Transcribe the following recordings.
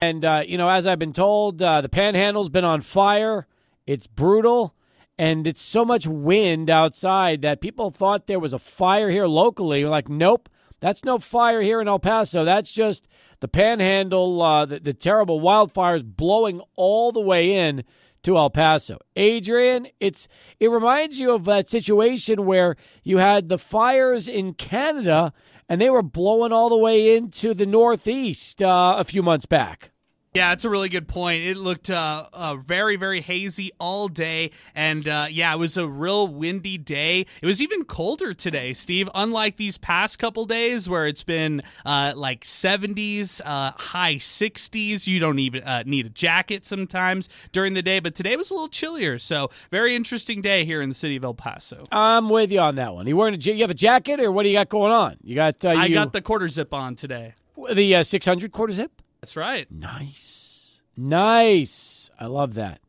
And, uh, you know, as I've been told, uh, the panhandle's been on fire. It's brutal. And it's so much wind outside that people thought there was a fire here locally. We're like, nope, that's no fire here in El Paso. That's just the panhandle, uh, the, the terrible wildfires blowing all the way in to El Paso. Adrian, it's it reminds you of that situation where you had the fires in Canada and they were blowing all the way into the Northeast uh, a few months back. Yeah, it's a really good point. It looked uh, uh, very, very hazy all day. And uh, yeah, it was a real windy day. It was even colder today, Steve, unlike these past couple days where it's been uh, like 70s, uh, high 60s. You don't even uh, need a jacket sometimes during the day. But today was a little chillier. So, very interesting day here in the city of El Paso. I'm with you on that one. You wearing a, you have a jacket or what do you got going on? You got you, I got the quarter zip on today. The 600 quarter zip? That's right. Nice. Nice. I love that.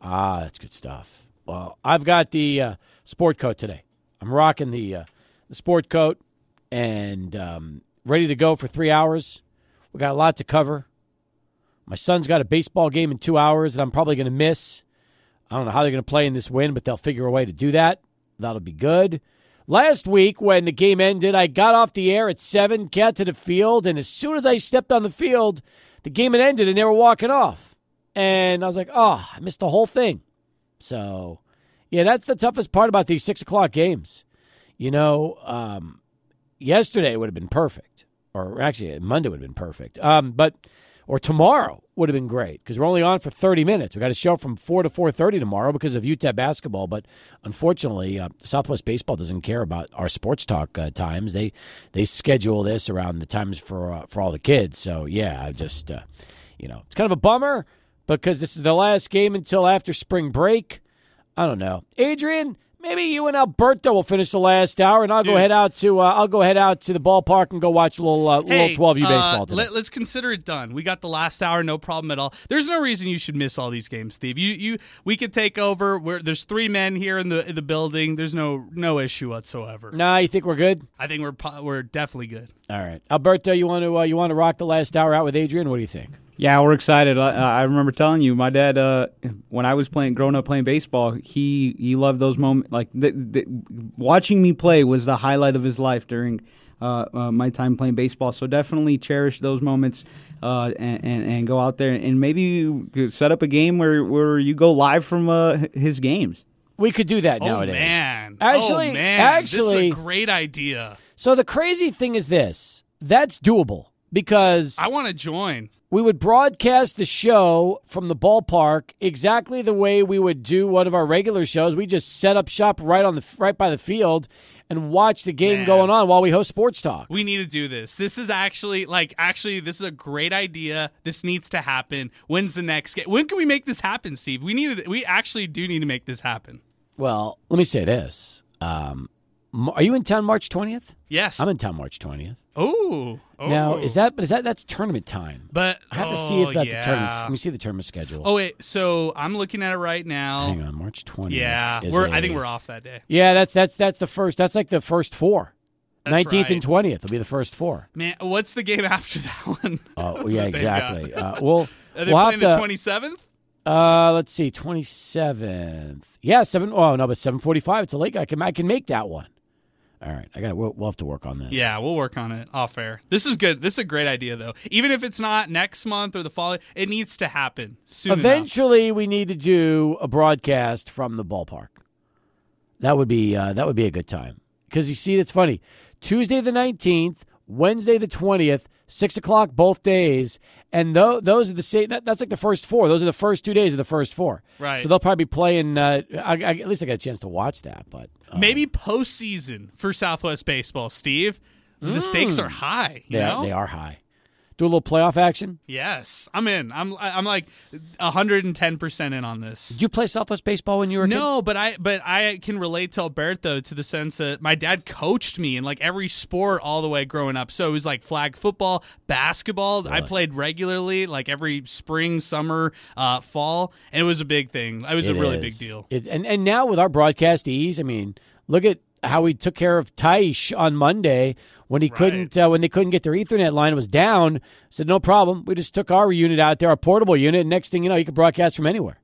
Ah, that's good stuff. Well, I've got the uh, sport coat today. I'm rocking the, uh, the sport coat and um, ready to go for three hours. We got a lot to cover. My son's got a baseball game in two hours that I'm probably going to miss. I don't know how they're going to play in this win, but they'll figure a way to do that. That'll be good. Last week, when the game ended, I got off the air at 7, got to the field, and as soon as I stepped on the field, the game had ended and they were walking off. And I was like, oh, I missed the whole thing. So, yeah, that's the toughest part about these 6 o'clock games. You know, um, yesterday would have been perfect, or actually, Monday would have been perfect. Um, but or tomorrow would have been great because we're only on for 30 minutes. We got a show from 4 to 4:30 tomorrow because of UTEP basketball, but unfortunately, uh, Southwest Baseball doesn't care about our sports talk uh, times. They they schedule this around the times for uh, for all the kids. So yeah, I just uh, you know it's kind of a bummer because this is the last game until after spring break. I don't know, Adrian. Maybe you and Alberto will finish the last hour, and I'll Dude. go head out to uh, I'll go head out to the ballpark and go watch a little uh, Hey, little 12U uh, baseball. Let, us consider it done. We got the last hour, no problem at all. There's no reason you should miss all these games, Steve. You you we could take over. We're, there's three men here in the in the building. There's no no issue whatsoever. nah, you think we're good? I think we're we're definitely good. All right, Alberto, you want to uh, you want to rock the last hour out with Adrian? What do you think? Yeah, we're excited. I, I remember telling you, my dad, uh, when I was playing, growing up playing baseball, he he loved those moments. Like the, the, watching me play was the highlight of his life during uh, uh, my time playing baseball. So definitely cherish those moments uh, and, and and go out there and maybe you set up a game where where you go live from uh, his games. We could do that Oh nowadays. man, actually, oh, man. actually, this is a great idea. so the crazy thing is this: that's doable because I want to join. We would broadcast the show from the ballpark exactly the way we would do one of our regular shows. We just set up shop right on the right by the field and watch the game Man. going on while we host sports talk. We need to do this. This is actually like actually this is a great idea. This needs to happen. When's the next game? When can we make this happen, Steve? We need to, we actually do need to make this happen. Well, let me say this: um, Are you in town March twentieth? Yes. I'm in town March twentieth. oh. Now is that? But is that that's tournament time? But I have to see if oh, that yeah. the tournament. Let me see the tournament schedule. Oh wait, so I'm looking at it right now. Hang on, March twentieth. Yeah, we're. I think we're off that day. Yeah, that's that's that's the first. That's like the first four. That's Nineteenth right. and twentieth will be the first four. Man, what's the game after that one? Oh yeah, that they've got? exactly. Uh, well, Are they we'll playing the 27th? Uh, let's see, twenty seventh. Yeah, seven. Oh no, but seven forty five. It's a late. I can I can make that one. All right, I got. We'll, we'll have to work on this. Yeah, we'll work on it. Off air. This is good. This is a great idea, though. Even if it's not next month or the following, it needs to happen soon. enough. Eventually, we need to do a broadcast from the ballpark. That would be uh, that would be a good time because you see, it's funny. Tuesday the nineteenth, Wednesday the twentieth, six o'clock both days, and tho- those are the same. That, that's like the first four. Those are the first two days of the first four. Right. So they'll probably be playing. Uh, I, I, at least I got a chance to watch that. But um, Maybe postseason for Southwest baseball, Steve. The stakes are high. yeah, they, they are high. Do a little playoff action. Yes, I'm in. I'm. I'm like 110 percent in on this. Did you play Southwest baseball when you were a kid? No, but I but I can relate to Alberto to the sense that my dad coached me in like every sport all the way growing up. So it was like flag football, basketball. I played regularly, like every spring, summer, uh, fall, and it was a big thing. It was a really is. big deal. It, and and now with our broadcast ease, I mean, look at how we took care of Taish on Monday when he couldn't uh, when they couldn't get their Ethernet line was down. Said no problem. We just took our unit out there, our portable unit. And next thing you know, you could broadcast from anywhere.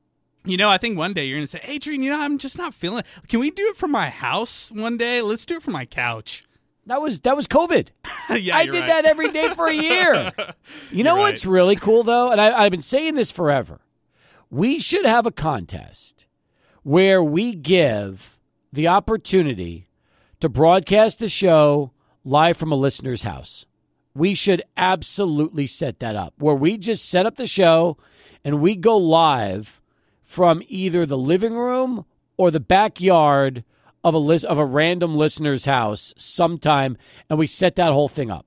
You know, I think one day you're going to say, Adrian, you know, I'm just not feeling it. Can we do it from my house one day? Let's do it from my couch. That was that was COVID. yeah, I did right. that every day for a year. You know what's right. really cool though, and I, I've been saying this forever. We should have a contest where we give the opportunity to broadcast the show live from a listener's house. We should absolutely set that up where we just set up the show and we go live from either the living room or the backyard of a list of a random listener's house sometime and we set that whole thing up.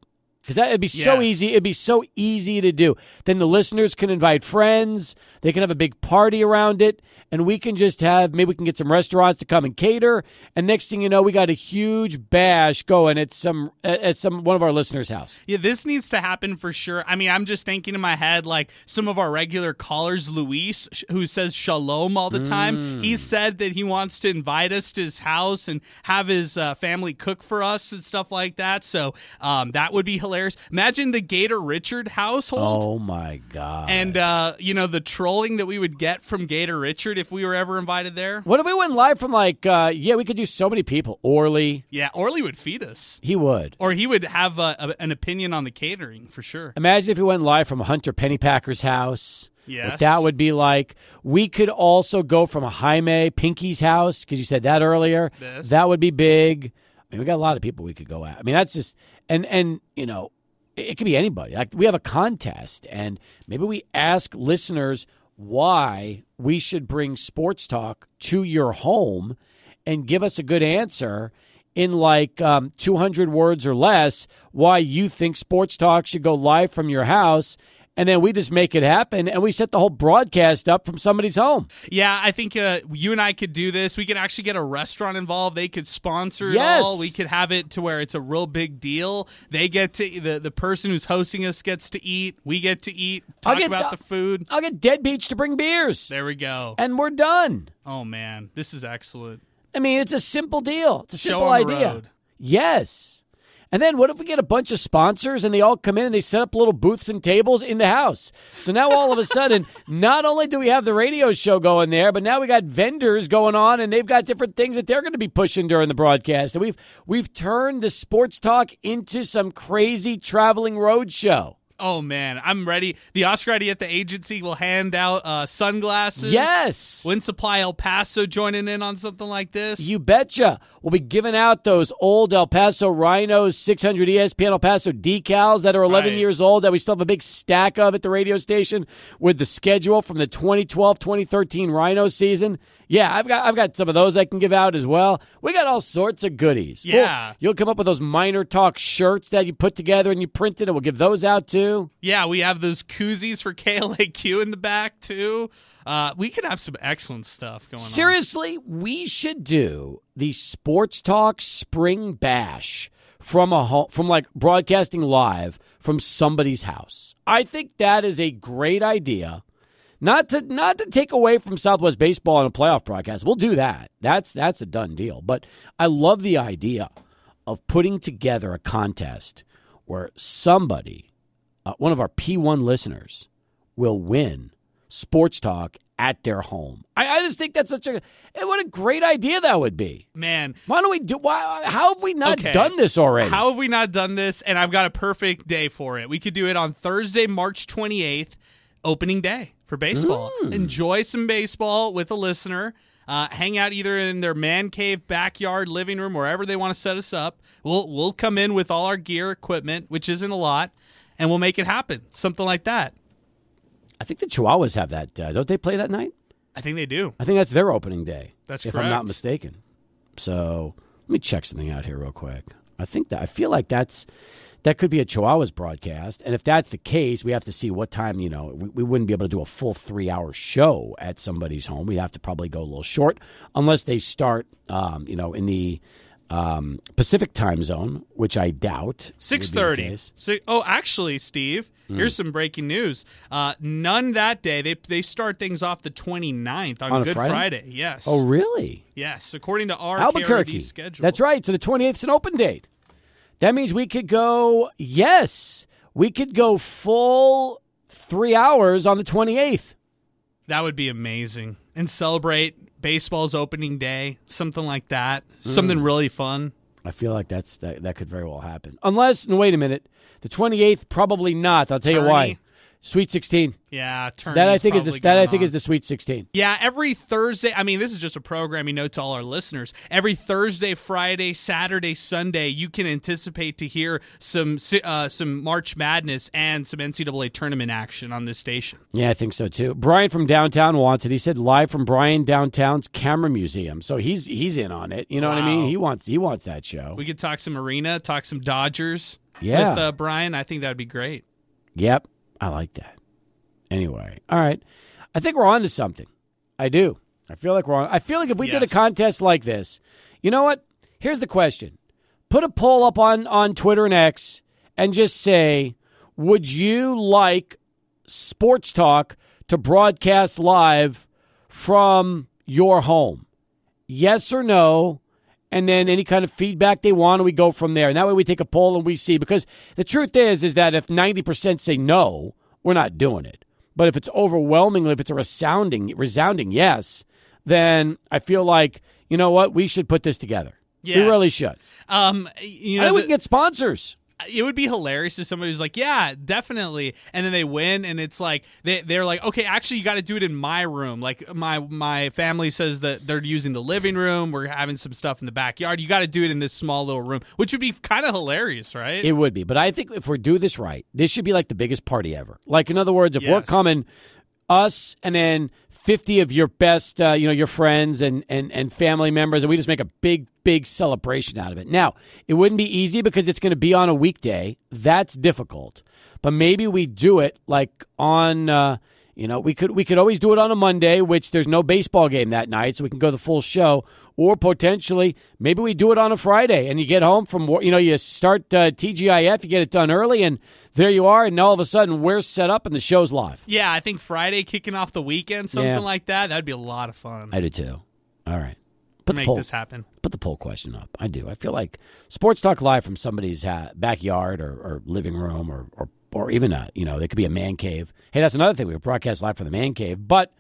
Because that would be so easy. It'd be so easy to do. Then the listeners can invite friends. They can have a big party around it, and we can just have maybe we can get some restaurants to come and cater. And next thing you know, we got a huge bash going at some at some one of our listeners' house. Yeah, this needs to happen for sure. I mean, I'm just thinking in my head, like some of our regular callers, Luis, who says shalom all the time. He said that he wants to invite us to his house and have his uh, family cook for us and stuff like that. So um, that would be hilarious. Imagine the Gator Richard household. Oh my god! And uh, you know the trolling that we would get from Gator Richard if we were ever invited there. what if we went live from like uh, yeah, we could do so many people. Orly, Yeah, Orly would feed us, he would. or he would have a, a, an opinion on the catering for sure. Imagine if we went live from Hunter Pennypacker's house. What that would be like. We could also go from Jaime Pinky's house because you said that earlier. Yes. That would be big. I mean, we got a lot of people we could go at. I mean, that's just and and you know, it, could be anybody. Like we have a contest, and maybe we ask listeners why we should bring sports talk to your home, and give us a good answer in like um, 200 words or less why you think sports talk should go live from your house and then we just make it happen and we set the whole broadcast up from somebody's home Yeah, I think uh, you and I could do this. We could actually get a restaurant involved. They could sponsor it Yes. all. We could have it to where it's a real big deal. They get to the the person who's hosting us gets to eat. We get to eat. Talk get- about the food. i'll get Deadbeach to bring beers There we go. and we're done Oh man, this is excellent. i mean it's a simple deal it's a Show simple idea road. yes and then what if we get a bunch of sponsors and they all come in and they set up little booths and tables in the house? So now all of a sudden, not only do we have the radio show going there, but now we got vendors going on and they've got different things that they're going to be pushing during the broadcast. And we've we've turned the sports talk into some crazy traveling road show. Oh man, I'm ready. The Oscar ID at the agency will hand out uh, sunglasses. Yes. Wind Supply El Paso joining in on something like this. You betcha. We'll be giving out those old El Paso Rhinos 600 ESPN El Paso decals that are 11 Right. years old that we still have a big stack of at the radio station with the schedule from the 2012-2013 Rhino season. Yeah, I've got I've got some of those I can give out as well. We got all sorts of goodies. Yeah. you'll come up with those minor talk shirts that you put together and you printed, and we'll give those out too. Yeah, we have those koozies for KLAQ in the back too. Uh, we could have some excellent stuff going on. Seriously, we should do the Sports Talk Spring Bash from a home, from like broadcasting live from somebody's house. I think that is a great idea. Not to not to take away from Southwest baseball on a playoff broadcast. We'll do that. That's that's a done deal. But I love the idea of putting together a contest where somebody, uh, one of our P1 listeners, will win sports talk at their home. I, I just think that's such a eh, what a great idea that would be. Man, Why don't we do? Why? How have we not Okay. done this already? How have we not done this? And I've got a perfect day for it. We could do it on Thursday, March 28th, opening day for baseball. Mm. Enjoy some baseball with a listener. Uh, hang out either in their man cave, backyard, living room, wherever they want to set us up. We'll we'll come in with all our gear, equipment, which isn't a lot, and we'll make it happen. Something like that. I think the Chihuahuas have that. Uh, don't they play that night? I think they do. I think that's their opening day. That's if I'm not mistaken. So let me check something out here real quick. I think that I feel like that's that could be a Chihuahuas broadcast, and if that's the case, we have to see what time. You know, we, we wouldn't be able to do a full three hour show at somebody's home. We'd have to probably go a little short, unless they start, um, you know, in the um, Pacific time zone, which I doubt. Six thirty. would be the thirty. case. Si- oh, actually, Steve, here's some breaking news. Uh, none that day. They they start things off the 29th on, On Good Friday? Yes. Oh, really? yes. According to our Albuquerque. KRD schedule. That's right. So the 28th is an open date. That means we could go, yes, we could go full three hours on the 28th. That would be amazing. And celebrate baseball's opening day, something like that. Mm. Something really fun. I feel like that's that, that could very well happen. Unless, no, wait a minute. The 28th, probably not. I'll tell you why. Sweet 16. Yeah, turn. That I think is the, that I think is the Sweet 16. Yeah, every Thursday. I mean, this is just a programming note to all our listeners. Every Thursday, Friday, Saturday, Sunday, you can anticipate to hear some uh, some March Madness and some NCAA tournament action on this station. Yeah, I think so too. Brian from downtown wants it. He said live from Brian downtown's Camera Museum. So he's he's in on it. You know what I mean? He wants he wants that show. We could talk some arena, talk some Dodgers Yeah. with uh, Brian. I think that would be great. Yep, I like that. Anyway, all right. I think we're on to something. I do. I feel like we're on. I feel like if we did a contest like this, you know what? Here's the question: Put a poll up on on Twitter and X, and just say, would you like sports talk to broadcast live from your home? Yes or no? And then any kind of feedback they want, and we go from there. And that way we take a poll and we see. Because the truth is, is that if 90% say no, we're not doing it. But if it's overwhelmingly, if it's a resounding, resounding yes, then I feel like, you know what, we should put this together. We really should. Um, you I know, think we can get sponsors. It would be hilarious if somebody was like, "Yeah, definitely," and then they win, and it's like they they're like, "Okay, actually, you got to do it in my room." Like my my family says that they're using the living room. We're having some stuff in the backyard. You got to do it in this small little room, which would be kind of hilarious, right? It would be. But I think if we do this right, this should be like the biggest party ever. Like, in other words, if we're coming, us and then 50 of your best, uh, you know, your friends and, and, and family members, and we just make a big, big celebration out of it. Now, it wouldn't be easy because it's going to be on a weekday. That's difficult. But maybe we do it like on. Uh, you know, we could we could always do it on a Monday, which there's no baseball game that night, so we can go the full show. Or potentially, maybe we do it on a Friday, and you get home from you know you start uh, TGIF, you get it done early, and there you are, and now all of a sudden we're set up and the show's live. yeah, I think Friday kicking off the weekend, something Yeah. like that. That'd be a lot of fun. I do too. All right, put the Make poll this happen. put the poll question up. I do. I feel like sports talk live from somebody's ha- backyard or, or living room or, or or even a you know they could be a man cave. Hey, that's another thing. We broadcast live from the man cave, but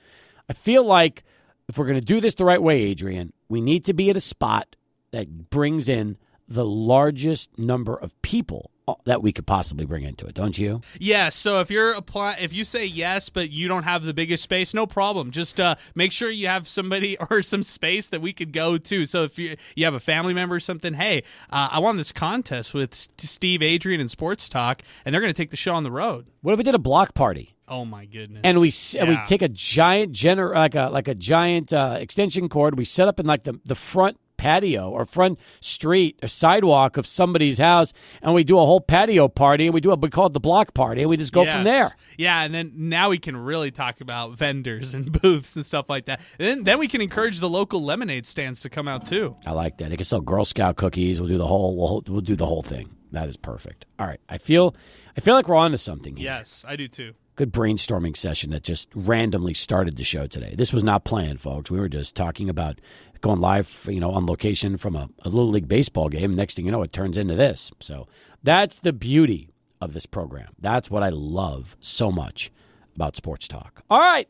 I feel like if we're going to do this the right way, Adrian, we need to be at a spot that brings in the largest number of people uh, that we could possibly bring into it. Don't you? Yeah. So if you're apply, if you say yes, but you don't have the biggest space, no problem. Just uh, make sure you have somebody or some space that we could go to. So if you you have a family member or something, hey, uh, I won this contest with Steve, Adrian, and Sports Talk, and they're going to take the show on the road. What if we did a block party? Oh my goodness! and we s and we take a giant gener like a like a giant uh, extension cord. We set up in like the the front patio or front street or sidewalk of somebody's house, and we do a whole patio party. And we do a we call it the block party, and we just go from there. Yeah, and then now we can really talk about vendors and booths and stuff like that. then then we can encourage the local lemonade stands to come out too. I like that. They can sell Girl Scout cookies. We'll do the whole we'll we'll do the whole thing. That is perfect. All right, I feel I feel like we're on to something here. Yes, I do too. Good brainstorming session that just randomly started the show today. This was not planned, folks. We were just talking about going live, you know, on location from a, a little league baseball game. Next thing you know, it turns into this. So that's the beauty of this program. That's what I love so much about sports talk. All right,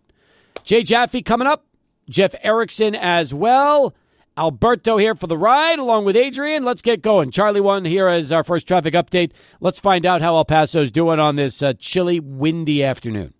Jay Jaffe coming up, Jeff Erickson as well. Alberto here for the ride, along with Adrian. Let's get going. Charlie one here as our first traffic update. Let's find out how El Paso's doing on this uh, chilly, windy afternoon.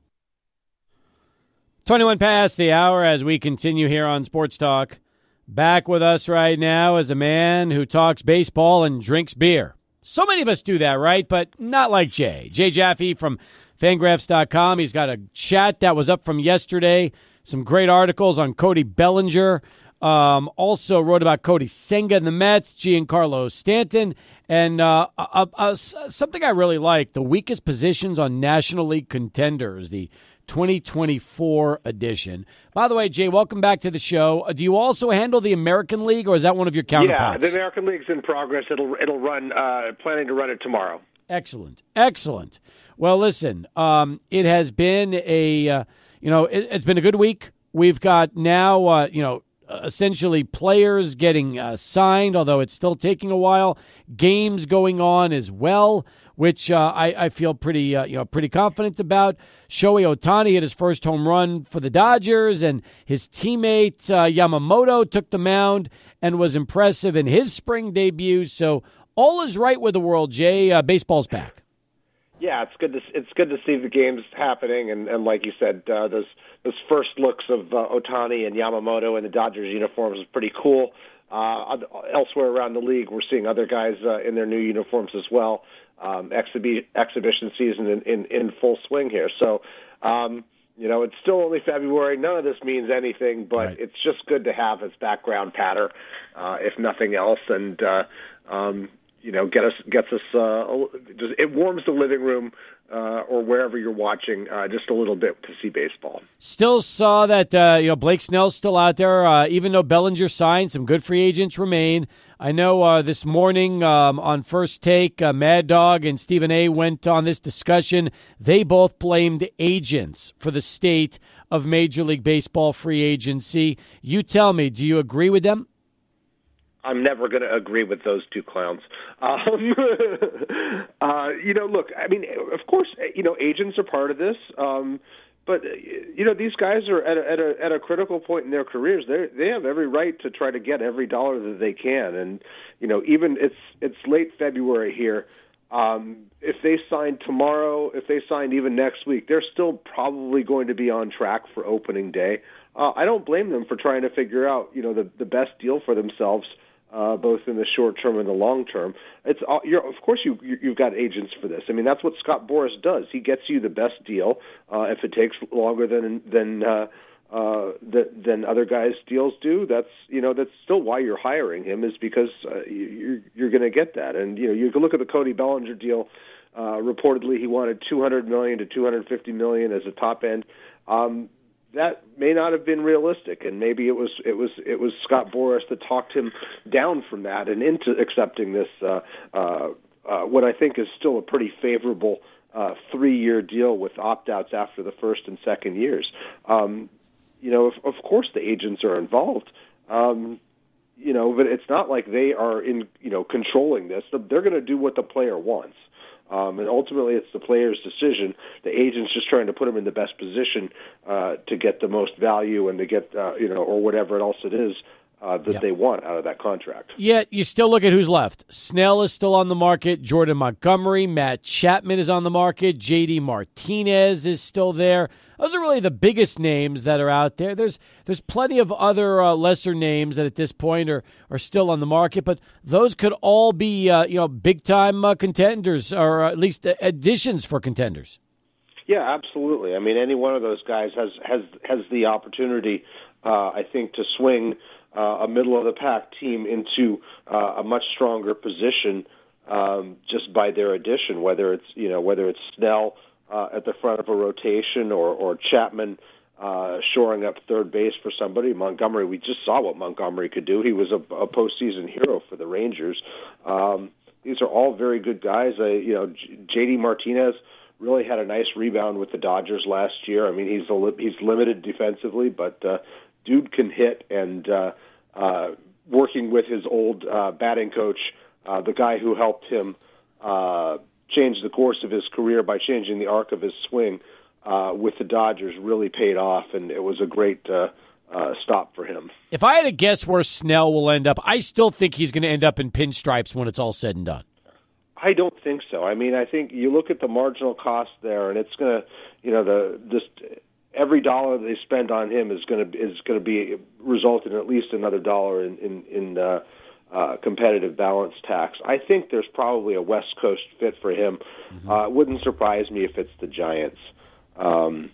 21 past the hour as we continue here on Sports Talk. Back with us right now is a man who talks baseball and drinks beer. So many of us do that, right? But not like Jay. Jay Jaffe from fangraphs.com. He's got a chat that was up from yesterday. Some great articles on Cody Bellinger. Um, also wrote about Kodai Senga and the Mets, Giancarlo Stanton, and uh, uh, uh, something I really like the weakest positions on National League contenders, the 2024 edition. By the way, Jay, welcome back to the show. Uh, do you also handle the American League, or is that one of your counterparts? Yeah, the American League's in progress. It'll it'll run. Uh, planning to run it tomorrow. Excellent, excellent. Well, listen, um, it has been a uh, you know it, it's been a good week. We've got now uh, you know uh, essentially players getting uh, signed, although it's still taking a while. Games going on as well, which uh, I, I, feel pretty uh, you know pretty confident about. Shohei Ohtani hit his first home run for the Dodgers, and his teammate uh, Yamamoto took the mound and was impressive in his spring debut. So all is right with the world. Jay, baseball's back. Yeah, it's good to it's good to see the games happening, and, and like you said, uh, those those first looks of uh, Ohtani and Yamamoto in the Dodgers uniforms is pretty cool. Uh, elsewhere around the league, we're seeing other guys uh, in their new uniforms as well. Um, exhibi- exhibition season in, in, in full swing here. So, um, you know, it's still only February. None of this means anything, but right. it's just good to have as background patter, uh, if nothing else. And uh, um, you know, get us gets us. Uh, it warms the living room uh, or wherever you're watching uh, just a little bit to see baseball. Still saw that uh, you know Blake Snell's still out there, uh, even though Bellinger signed. Some good free agents remain. I know uh, this morning um, on First Take, Mad Dog and Stephen A. went on this discussion. They both blamed agents for the state of Major League Baseball free agency. You tell me, do you agree with them? I'm never going to agree with those two clowns. Um, uh, you know, look, I mean, of course, you know, agents are part of this. Um, but you know, these guys are at a, at a at a critical point in their careers. They they have every right to try to get every dollar that they can. And you know, even it's it's late February here. Um, if they sign tomorrow, if they sign even next week, they're still probably going to be on track for opening day. Uh, I don't blame them for trying to figure out, you know, the the best deal for themselves uh, both in the short term and the long term. It's all, you're, of course you you've got agents for this. I mean that's what Scott Boras does. He gets you the best deal. Uh, if it takes longer than than uh, uh, than other guys' deals do, that's you know that's still why you're hiring him is because uh, you're you're going to get that. And you know you can look at the Cody Bellinger deal. Uh, reportedly, he wanted 200 million to 250 million as a top end. Um, that may not have been realistic, and maybe it was it was it was Scott Boras that talked him down from that and into accepting this. Uh, uh, uh, what I think is still a pretty favorable uh, three-year deal with opt-outs after the first and second years. Um, you know, of, of course, the agents are involved. Um, you know, but it's not like they are in you know controlling this. They're going to do what the player wants. Um, and ultimately, it's the player's decision. The agent's just trying to put him in the best position uh, to get the most value and to get, uh, you know, or whatever else it is uh, that yep. they want out of that contract. Yet you still look at who's left. Snell is still on the market. Jordan Montgomery, Matt Chapman is on the market. J.D. Martinez is still there. Those are really the biggest names that are out there. There's there's plenty of other uh, lesser names that at this point are are still on the market, but those could all be uh, you know big time uh, contenders or at least additions for contenders. Yeah, absolutely. I mean, any one of those guys has has has the opportunity, uh, I think, to swing uh, a middle of the pack team into uh, a much stronger position um, just by their addition. Whether it's you know whether it's Snell uh, at the front of a rotation or or Chapman uh, shoring up third base for somebody. Montgomery, we just saw what Montgomery could do. He was a, a postseason hero for the Rangers. Um, these are all very good guys. Uh, you know, J.D. Martinez really had a nice rebound with the Dodgers last year. I mean, he's a, he's limited defensively, but uh, dude can hit, and uh, uh, working with his old uh, batting coach, uh, the guy who helped him uh, change the course of his career by changing the arc of his swing uh, with the Dodgers, really paid off, and it was a great. Uh, uh, stop for him. If I had to guess where Snell will end up, I still think he's going to end up in pinstripes when it's all said and done. I don't think so. I mean, I think you look at the marginal cost there, and it's going to, you know, the this every dollar they spend on him is going to is going to be result in at least another dollar in in, in uh, uh, competitive balance tax. I think there's probably a West Coast fit for him. Mm-hmm. Uh, it wouldn't surprise me if it's the Giants. Um,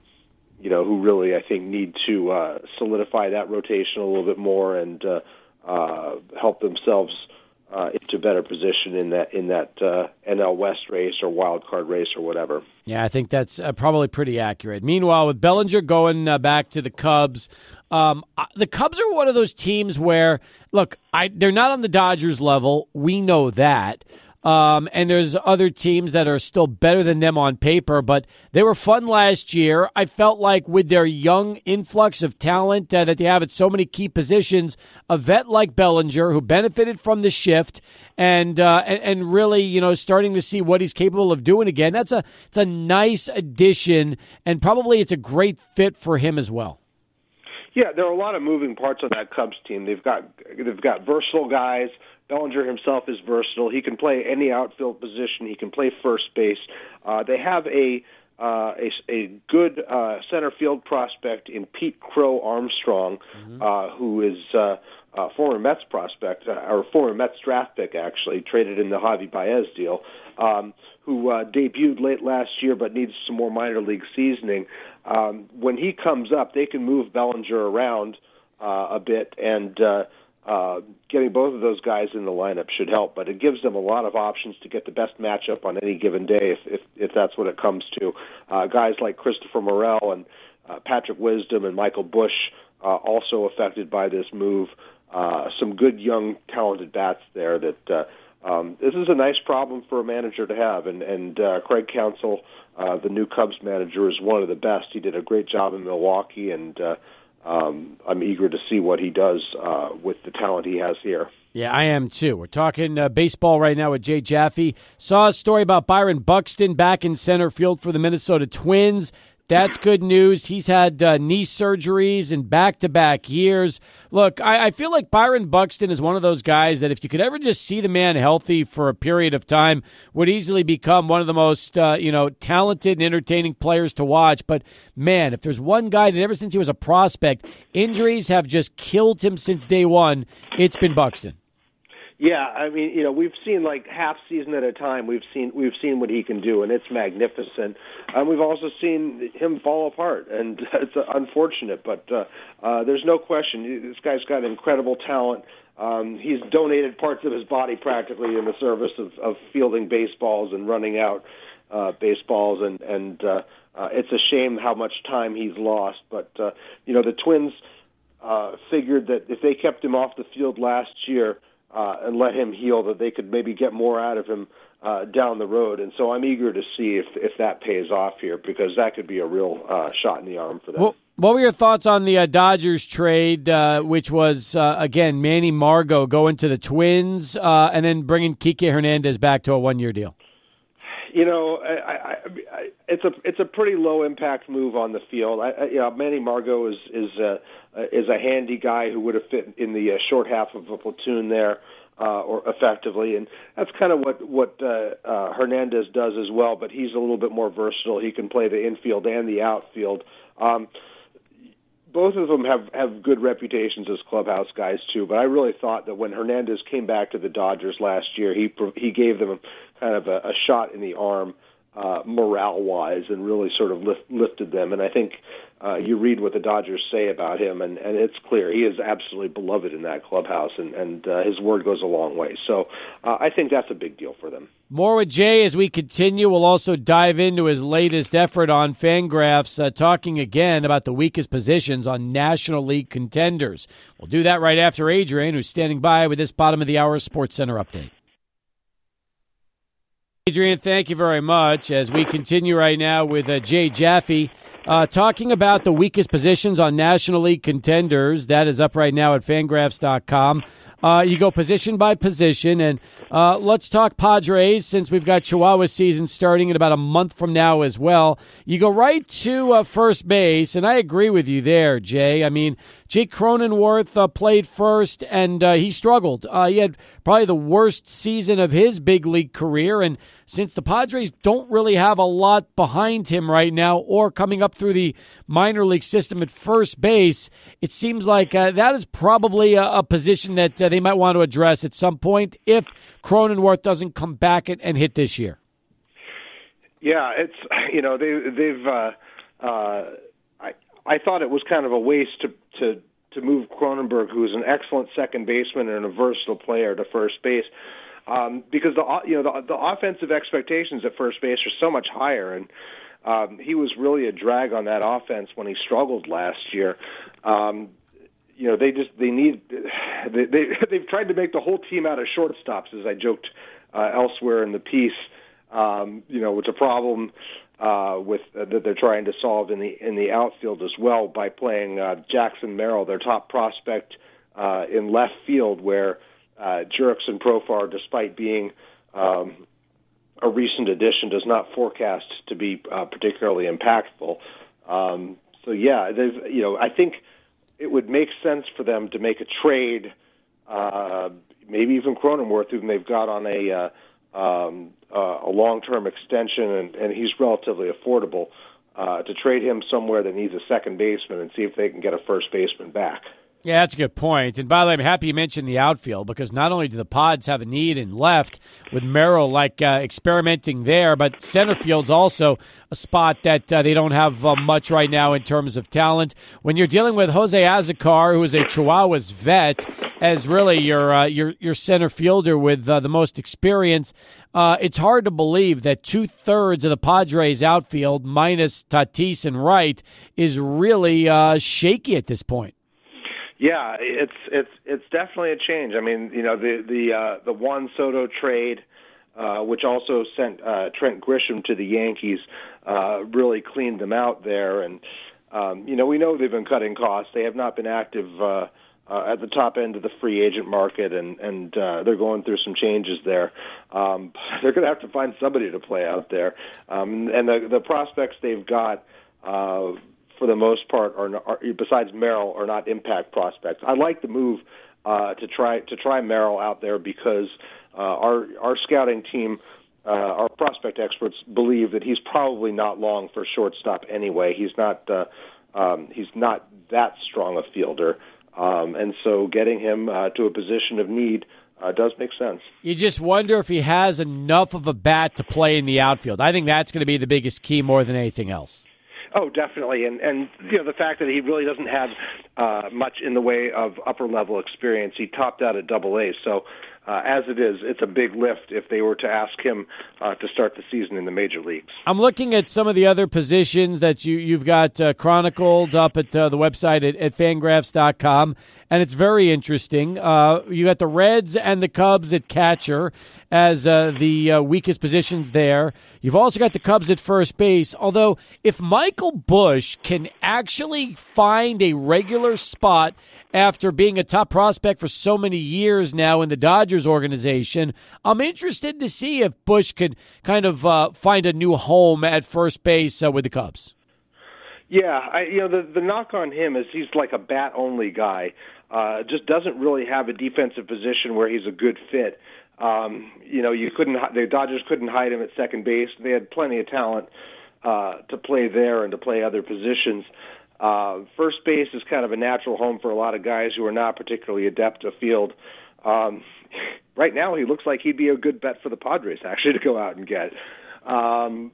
you know, who really I think need to uh, solidify that rotation a little bit more and uh, uh, help themselves uh, into better position in that in that uh, NL West race or wild card race or whatever. Yeah, I think that's uh, probably pretty accurate. Meanwhile, with Bellinger going uh, back to the Cubs, um, the Cubs are one of those teams where look, I, they're not on the Dodgers level. We know that. Um, and there's other teams that are still better than them on paper, but they were fun last year. I felt like with their young influx of talent uh, that they have at so many key positions, a vet like Bellinger who benefited from the shift and, uh, and and really you know starting to see what he's capable of doing again. That's a it's a nice addition, and probably it's a great fit for him as well. Yeah, there are a lot of moving parts on that Cubs team. They've got they've got versatile guys Bellinger himself is versatile. He can play any outfield position. He can play first base. Uh, they have a uh, a, a good uh, center field prospect in Pete Crow Armstrong, mm-hmm. uh, who is uh, a former Mets prospect, uh, or former Mets draft pick, actually, traded in the Javi Baez deal, um, who uh, debuted late last year but needs some more minor league seasoning. Um, when he comes up, they can move Bellinger around uh, a bit and. Uh, uh, getting both of those guys in the lineup should help, but it gives them a lot of options to get the best matchup on any given day if if, if that's what it comes to. Uh, guys like Christopher Morel and uh, Patrick Wisdom and Michael Busch uh, also affected by this move. Uh, some good young talented bats there. That uh, um, this is a nice problem for a manager to have, and and uh, Craig Counsell, uh, the new Cubs manager, is one of the best. He did a great job in Milwaukee and. Uh, um, I'm eager to see what he does uh, with the talent he has here. Yeah, I am too. We're talking uh, baseball right now with Jay Jaffe. Saw a story about Byron Buxton back in center field for the Minnesota Twins. That's good news. He's had uh, knee surgeries in back to back years. Look, I, I, feel like Byron Buxton is one of those guys that if you could ever just see the man healthy for a period of time, would easily become one of the most uh, you know talented and entertaining players to watch. But man, if there's one guy that ever since he was a prospect, injuries have just killed him since day one. It's been Buxton. Yeah, I mean, you know, we've seen like half season at a time. We've seen we've seen what he can do, and it's magnificent. And we've also seen him fall apart, and it's unfortunate. But uh, uh, there's no question this guy's got incredible talent. Um, he's donated parts of his body practically in the service of, of fielding baseballs and running out uh, baseballs, and and uh, uh, it's a shame how much time he's lost. But uh, you know, the Twins uh, figured that if they kept him off the field last year uh, and let him heal, that they could maybe get more out of him uh, down the road. And so I'm eager to see if if that pays off here because that could be a real uh, shot in the arm for them. Well, what were your thoughts on the uh, Dodgers trade, uh, which was uh, again Manny Margot going to the Twins uh, and then bringing Kike Hernandez back to a one year deal? You know, I, I, I, it's a it's a pretty low impact move on the field. I, I, you know, Manny Margot is is uh, is a handy guy who would have fit in the uh, short half of a platoon there. Uh, or effectively, and that's kind of what what uh, uh, Hernandez does as well. But he's a little bit more versatile. He can play the infield and the outfield. Um, both of them have have good reputations as clubhouse guys too. But I really thought that when Hernandez came back to the Dodgers last year, he he gave them kind of a, a shot in the arm uh, morale wise and really sort of lift, lifted them. And I think uh, you read what the Dodgers say about him, and, and it's clear he is absolutely beloved in that clubhouse, and, and uh, his word goes a long way. So uh, I think that's a big deal for them. More with Jay as we continue. We'll also dive into his latest effort on Fangraphs, uh, talking again about the weakest positions on National League contenders. We'll do that right after Adrian, who's standing by with this bottom of the hour Sports Center update. Adrian, thank you very much. As we continue right now with uh, Jay Jaffe, uh, talking about the weakest positions on National League contenders. That is up right now at fangraphs.com. Uh, you go position by position, and uh, let's talk Padres since we've got Chihuahua season starting in about a month from now as well. You go right to uh, first base, and I agree with you there, Jay. I mean, Jake Cronenworth uh, played first, and uh, he struggled. Uh, he had probably the worst season of his big league career, and since the Padres don't really have a lot behind him right now or coming up through the minor league system at first base, it seems like uh, that is probably a, a position that uh, they might want to address at some point if Cronenworth doesn't come back and, and hit this year. Yeah, it's you know they they've uh, uh, I thought it was kind of a waste to to to move Cronenberg, who is an excellent second baseman and a versatile player, to first base, um, because the you know the, the offensive expectations at first base are so much higher, and um, he was really a drag on that offense when he struggled last year. Um, you know they just they need they, they they've tried to make the whole team out of shortstops, as I joked uh, elsewhere in the piece. Um, you know, it's a problem uh, with uh, that they're trying to solve in the in the outfield as well by playing uh, Jackson Merrill, their top prospect, uh, in left field, where uh, Jurickson Profar, despite being um, a recent addition, does not forecast to be uh, particularly impactful. Um, so yeah, there's you know I think it would make sense for them to make a trade, uh, maybe even Cronenworth, whom they've got on a uh, um, uh, a long-term extension, and, and he's relatively affordable. Uh, to trade him somewhere that needs a second baseman and see if they can get a first baseman back. Yeah, that's a good point. And by the way, I'm happy you mentioned the outfield because not only do the Pods have a need in left with Merrill like uh, experimenting there, but center field's also a spot that uh, they don't have uh, much right now in terms of talent. When you're dealing with Jose Azocar, who is a Chihuahuas vet, as really your uh, your your center fielder with uh, the most experience, uh, it's hard to believe that two thirds of the Padres outfield, minus Tatis and Wright, is really shaky at this point. Yeah, it's it's it's definitely a change. I mean, you know, the the uh, the Juan Soto trade, uh, which also sent uh, Trent Grisham to the Yankees, uh, really cleaned them out there. And um, you know, we know they've been cutting costs. They have not been active uh, uh, at the top end of the free agent market, and and uh, they're going through some changes there. Um, they're going to have to find somebody to play out there, um, and the the prospects they've got. Uh, for the most part, are, are besides Merrill, are not impact prospects. I like the move uh, to try to try Merrill out there because uh, our our scouting team, uh, our prospect experts believe that he's probably not long for shortstop anyway. He's not uh, um, he's not that strong a fielder, um, and so getting him uh, to a position of need. Uh, does make sense. You just wonder if he has enough of a bat to play in the outfield. I think that's going to be the biggest key more than anything else. Oh, definitely, and and you know the fact that he really doesn't have uh, much in the way of upper level experience. He topped out at Double A, so uh, as it is, it's a big lift if they were to ask him uh, to start the season in the major leagues. I'm looking at some of the other positions that you you've got uh, chronicled up at uh, the website at, at Fangraphs.com and it's very interesting. Uh, you got the Reds and the Cubs at catcher as uh, the uh, weakest positions there. You've also got the Cubs at first base. Although, if Michael Busch can actually find a regular spot after being a top prospect for so many years now in the Dodgers organization, I'm interested to see if Busch could kind of uh, find a new home at first base uh, with the Cubs. Yeah, I, you know the the knock on him is he's like a bat only guy uh, just doesn't really have a defensive position where he's a good fit. Um, you know, you couldn't the Dodgers couldn't hide him at second base. They had plenty of talent uh, to play there and to play other positions. Uh, first base is kind of a natural home for a lot of guys who are not particularly adept to field. Um, right now, he looks like he'd be a good bet for the Padres actually to go out and get. Um,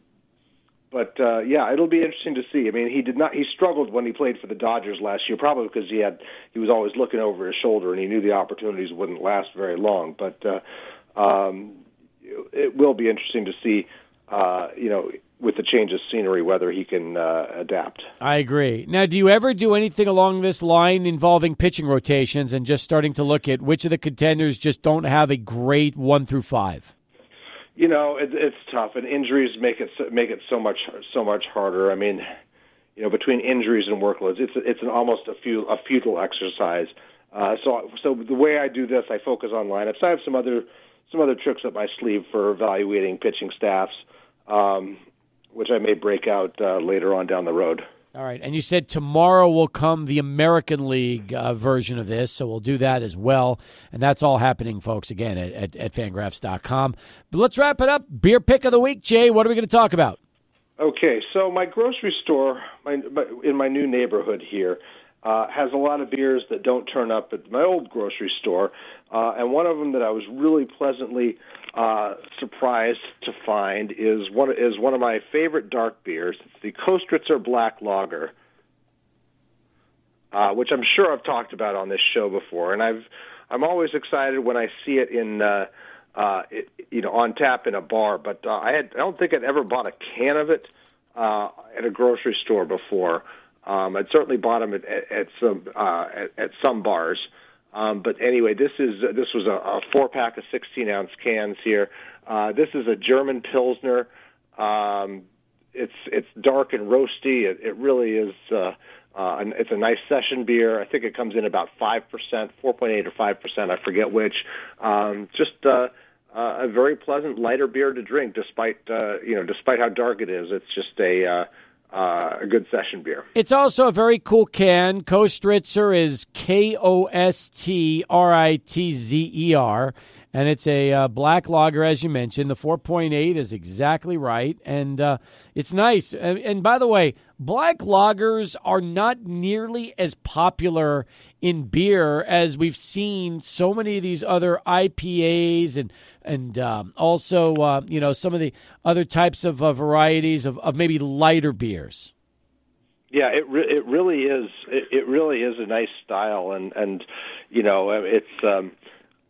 but uh, yeah, it'll be interesting to see. I mean, he did not. He struggled when he played for the Dodgers last year, probably because he had he was always looking over his shoulder and he knew the opportunities wouldn't last very long. But uh, um, it will be interesting to see. Uh, you know, with the change of scenery, whether he can uh, adapt. I agree. Now, do you ever do anything along this line involving pitching rotations and just starting to look at which of the contenders just don't have a great one through five? You know, it, it's tough, and injuries make it make it so much so much harder. I mean, you know, between injuries and workloads, it's it's an almost a, few, a futile exercise. Uh, so so the way I do this, I focus on lineups. I have some other some other tricks up my sleeve for evaluating pitching staffs, um, which I may break out uh, later on down the road. All right. And you said tomorrow will come the American League uh, version of this, so we'll do that as well. And that's all happening, folks, again, at, at, at fangraphs.com. But let's wrap it up. Beer pick of the week, Jay. What are we going to talk about? Okay. So, my grocery store my, in my new neighborhood here uh, has a lot of beers that don't turn up at my old grocery store. Uh, and one of them that I was really pleasantly uh, surprised to find is one is one of my favorite dark beers. It's the Kostritzer Black Lager, uh, which I'm sure I've talked about on this show before, and I've I'm always excited when I see it in uh, uh, it, you know on tap in a bar. But uh, I had I don't think I'd ever bought a can of it uh, at a grocery store before. Um, I'd certainly bought them at, at, some uh, at, at some bars. Um, but anyway, this is this was a, a four pack of 16 ounce cans here. Uh, this is a German Pilsner. Um, it's it's dark and roasty. It, it really is. Uh, uh, it's a nice session beer. I think it comes in about five percent, four point eight or five percent. I forget which. Um, just uh, uh, a very pleasant, lighter beer to drink, despite uh, you know, despite how dark it is. It's just a uh, uh, a good session beer. It's also a very cool can. Kostritzer is K O S T R I T Z E R. And it's a uh, black lager, as you mentioned. The 4.8 is exactly right. And uh, it's nice. And, and by the way, black lagers are not nearly as popular in beer as we've seen so many of these other IPAs and and um, also uh, you know some of the other types of uh, varieties of, of maybe lighter beers. Yeah, it re- it really is. It, it really is a nice style, and and you know it's um,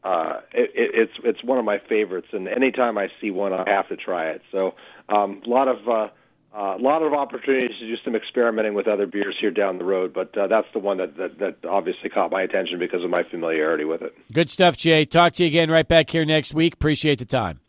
uh, it, it, it's it's one of my favorites. And anytime I see one, I have to try it. So um, a lot of uh, a lot of opportunities to do some experimenting with other beers here down the road, but uh, that's the one that, that, that obviously caught my attention because of my familiarity with it. Good stuff, Jay. Talk to you again right back here next week. Appreciate the time.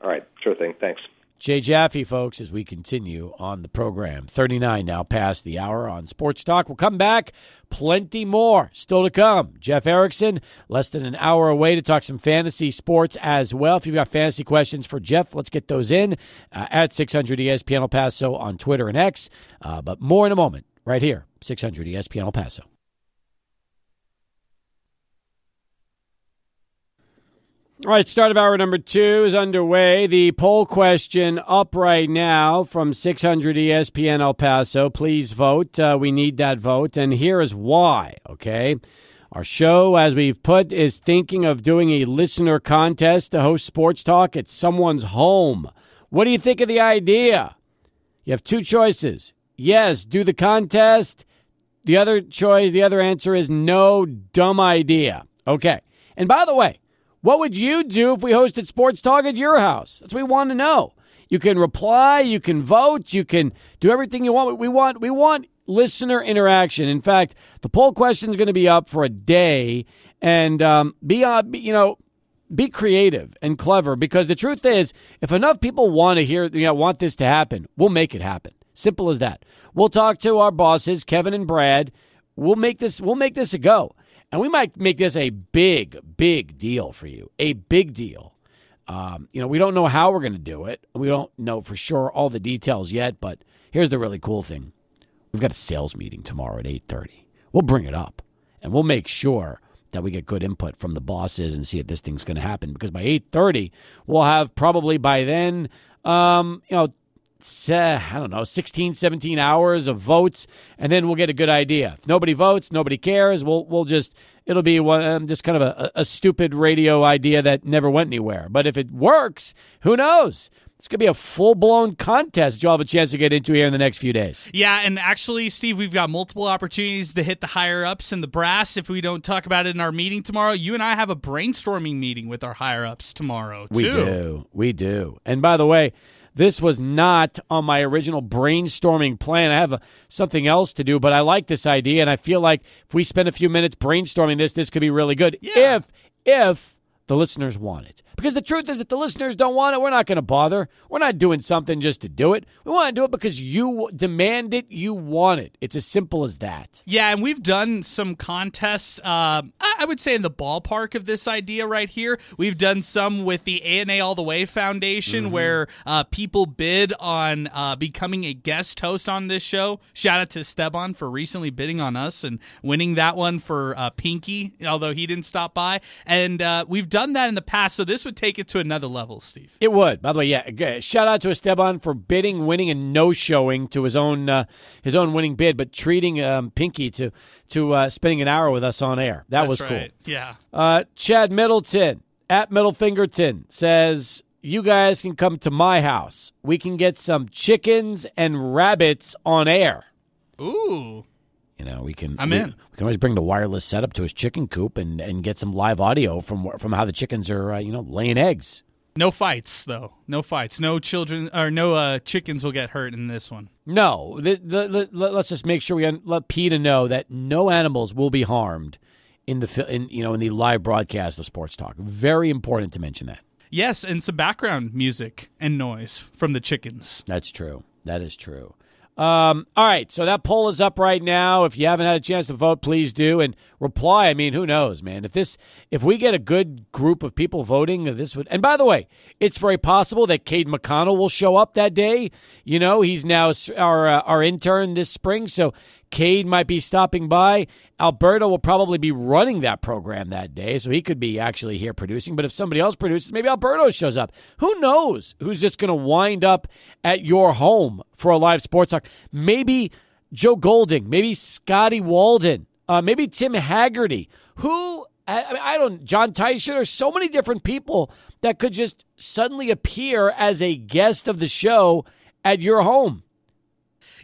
All right, sure thing. Thanks. Jay Jaffe, folks, as we continue on the program. 39 now past the hour on Sports Talk. We'll come back. Plenty more still to come. Jeff Erickson, less than an hour away to talk some fantasy sports as well. If you've got fantasy questions for Jeff, let's get those in uh, at 600 ESPN El Paso on Twitter and X. Uh, but more in a moment, right here, 600 ESPN El Paso. All right, start of hour number two is underway. The poll question up right now from 600 ESPN El Paso. Please vote. Uh, we need that vote. And here is why, okay? Our show, as we've put, is thinking of doing a listener contest to host sports talk at someone's home. What do you think of the idea? You have two choices. Yes, do the contest. The other choice, the other answer is no, dumb idea. Okay. And by the way, what would you do if we hosted Sports Talk at your house? That's what we want to know. You can reply, you can vote, you can do everything you want. We want we want listener interaction. In fact, the poll question is going to be up for a day, and um, be uh, you know be creative and clever because the truth is, if enough people want to hear you know want this to happen, we'll make it happen. Simple as that. We'll talk to our bosses, Kevin and Brad. We'll make this we'll make this a go. And we might make this a big, big deal for you. A big deal. Um, you know, we don't know how we're going to do it. We don't know for sure all the details yet, but here's the really cool thing. We've got a sales meeting tomorrow at 8:30. We'll bring it up and we'll make sure that we get good input from the bosses and see if this thing's going to happen because by 8:30 we'll have probably by then um, you know I don't know, 16, 17 hours of votes, and then we'll get a good idea. If nobody votes, nobody cares. We'll we'll just it'll be one, um, just kind of a, a stupid radio idea that never went anywhere. But if it works, who knows? It's going to be a full blown contest you'll have a chance to get into here in the next few days. Yeah, and actually, Steve, we've got multiple opportunities to hit the higher ups and the brass. If we don't talk about it in our meeting tomorrow, you and I have a brainstorming meeting with our higher ups tomorrow, too. We do. We do. And by the way, this was not on my original brainstorming plan. I have a, something else to do, but I like this idea, and I feel like if we spend a few minutes brainstorming this, this could be really good. Yeah. If if the listeners want it. Because the truth is, if the listeners don't want it, we're not going to bother. We're not doing something just to do it. We want to do it because you demand it, you want it. It's as simple as that. Yeah, and we've done some contests, uh, I would say in the ballpark of this idea right here. We've done some with the ANA All the Way Foundation Mm-hmm. where uh, people bid on uh, becoming a guest host on this show. Shout out to Esteban for recently bidding on us and winning that one for uh, Pinky, although he didn't stop by. And uh, we've done that in the past, so this would take it to another level, Steve. It would. By the way, yeah. Shout out to Esteban for bidding, winning, and no showing to his own uh, his own winning bid, but treating um, Pinky to to uh, spending an hour with us on air. That That's was cool. right. Yeah. Uh, Chad Middleton at Middle Fingerton says, "You guys can come to my house. We can get some chickens and rabbits on air. Ooh. We can. I'm we, in. We can always bring the wireless setup to his chicken coop and, and get some live audio from from how the chickens are, uh, you know, laying eggs. No fights though. No fights. No children or no uh, chickens will get hurt in this one. No, the, the, the, let's just make sure we un- let PETA know that no animals will be harmed in the in you know in the live broadcast of sports talk. Very important to mention that. Yes, and some background music and noise from the chickens. That's true. That is true. Um, all right, so that poll is up right now. If you haven't had a chance to vote, please do and reply. I mean, who knows, man? If this, if we get a good group of people voting, this would. And by the way, it's very possible that Cade McConnell will show up that day. You know, he's now our uh, our intern this spring, so Cade might be stopping by. Alberto will probably be running that program that day, so he could be actually here producing. But if somebody else produces, maybe Alberto shows up. Who knows who's just going to wind up at your home for a live sports talk? Maybe Joe Golding, maybe Scotty Walden, uh, maybe Tim Haggerty. Who I, mean, I don't. John Tyson. There's so many different people that could just suddenly appear as a guest of the show at your home.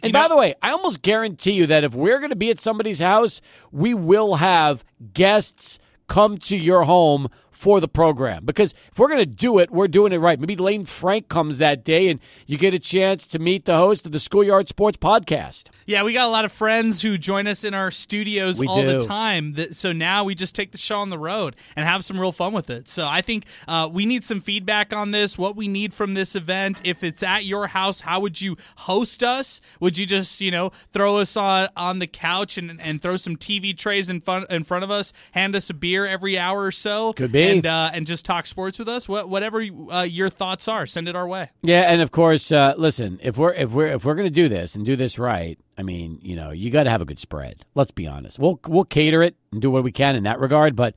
And you by the way, I almost guarantee you that if we're going to be at somebody's house, we will have guests come to your home for the program. Because if we're going to do it, we're doing it right. Maybe Lane Frank comes that day and you get a chance to meet the host of the Schoolyard Sports Podcast. Yeah, we got a lot of friends who join us in our studios we all do. the time. So now we just take the show on the road and have some real fun with it. So I think uh, we need some feedback on this, what we need from this event. If it's at your house, how would you host us? Would you just, you know, throw us on, on the couch and, and throw some TV trays in, front in front of us, hand us a beer every hour or so? Could be and uh, and just talk sports with us. What, whatever uh, your thoughts are, send it our way. Yeah, and of course, uh, listen if we're if we're if we're going to do this and do this right, I mean, you know, you got to have a good spread. Let's be honest. We'll we'll cater it and do what we can in that regard, but.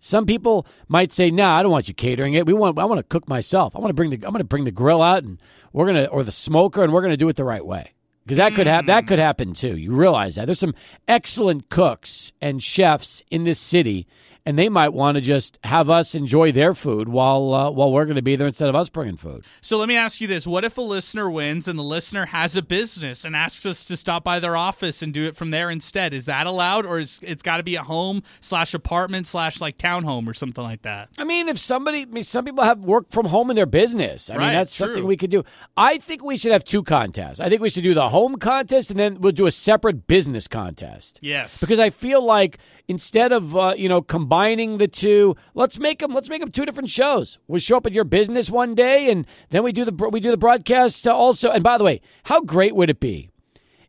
Some people might say, "No, nah, I don't want you catering it. We want. I want to cook myself. I want to bring the. I'm going to bring the grill out, and we're gonna, or the smoker, and we're going to do it the right way." because that could happen. That could happen too. You realize that there's some excellent cooks and chefs in this city, and they might want to just have us enjoy their food while uh, while we're going to be there instead of us bringing food. So let me ask you this: What if a listener wins and the listener has a business and asks us to stop by their office and do it from there instead? Is that allowed, or is it's got to be a home slash apartment slash like townhome or something like that? I mean, if somebody, I mean, some people have work from home in their business. I right, mean, that's true. something we could do. I think we should have two contests. I think we should do the home contest and then we'll do a separate business contest. Yes, because I feel like instead of uh, you know combining the two, let's make them let's make them two different shows. We show up at your business one day, and then we do the we do the broadcast also. And by the way, how great would it be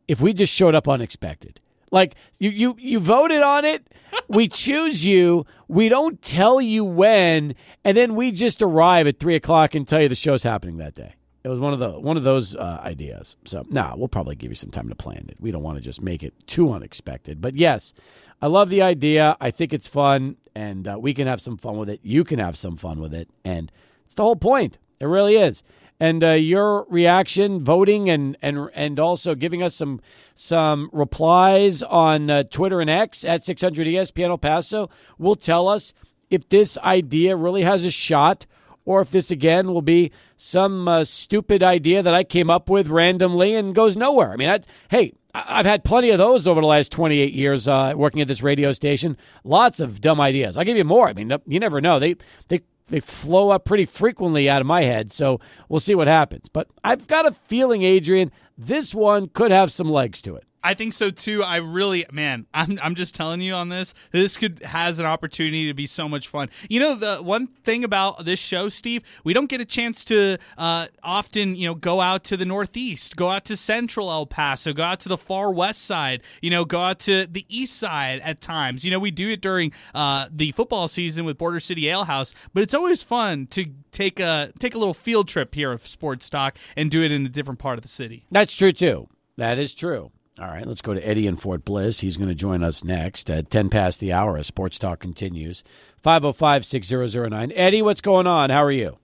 if we just showed up unexpected? Like you you you voted on it, we choose you, we don't tell you when, and then we just arrive at three o'clock and tell you the show's happening that day. It was one of the one of those uh, ideas. So, nah, we'll probably give you some time to plan it. We don't want to just make it too unexpected. But yes, I love the idea. I think it's fun, and uh, we can have some fun with it. You can have some fun with it, and it's the whole point. It really is. And uh, your reaction, voting, and and and also giving us some some replies on uh, Twitter and X at 600 ESPN El Paso will tell us if this idea really has a shot or if this again will be some uh, stupid idea that I came up with randomly and goes nowhere. I mean, I, hey, I've had plenty of those over the last 28 years uh, working at this radio station. Lots of dumb ideas. I'll give you more. I mean, you never know. They they they flow up pretty frequently out of my head, so we'll see what happens. But I've got a feeling, Adrian, this one could have some legs to it. I think so too. I really, man, I'm, I'm just telling you on this. This could has an opportunity to be so much fun. You know, the one thing about this show, Steve, we don't get a chance to uh, often, you know, go out to the Northeast, go out to Central El Paso, go out to the far West side, you know, go out to the East side at times. You know, we do it during uh, the football season with Border City Ale House, but it's always fun to take a take a little field trip here of Sports Talk and do it in a different part of the city. That's true too. That is true. All right, let's go to Eddie in Fort Bliss. He's going to join us next at 10 past the hour as Sports Talk continues. 505 6009. Eddie, what's going on? How are you?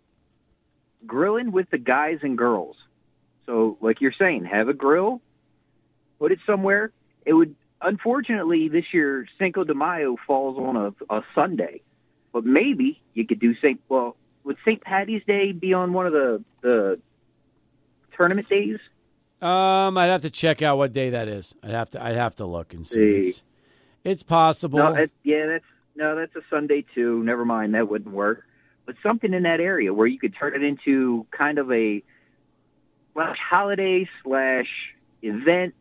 Grilling with the guys and girls. So, like you're saying, have a grill, put it somewhere. It would, unfortunately, this year, Cinco de Mayo falls on a, a Sunday. But maybe you could do St. Well, would St. Patty's Day be on one of the, the tournament days? Um, I'd have to check out what day that is. I'd have to I'd have to look and see. It's, it's possible. No, it, yeah, that's no, that's a Sunday too. Never mind, that wouldn't work. But something in that area where you could turn it into kind of a slash holiday slash event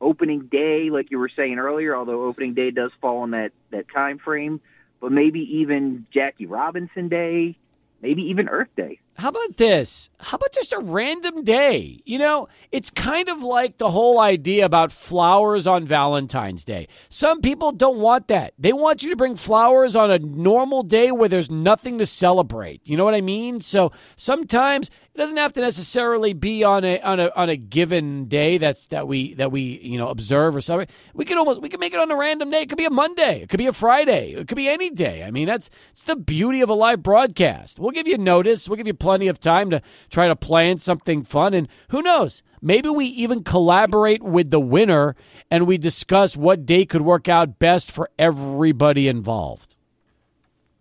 opening day, like you were saying earlier, although opening day does fall in that, that time frame, but maybe even Jackie Robinson Day, maybe even Earth Day. How about this? How about just a random day? You know, it's kind of like the whole idea about flowers on Valentine's Day. Some people don't want that. They want you to bring flowers on a normal day where there's nothing to celebrate. You know what I mean? So sometimes it doesn't have to necessarily be on a on a on a given day that's that we that we you know observe or something. We could almost we could make it on a random day. It could be a Monday. It could be a Friday. It could be any day. I mean, that's it's the beauty of a live broadcast. We'll give you notice. We'll give you plenty of time to try to plan something fun, and who knows? Maybe we even collaborate with the winner and we discuss what day could work out best for everybody involved.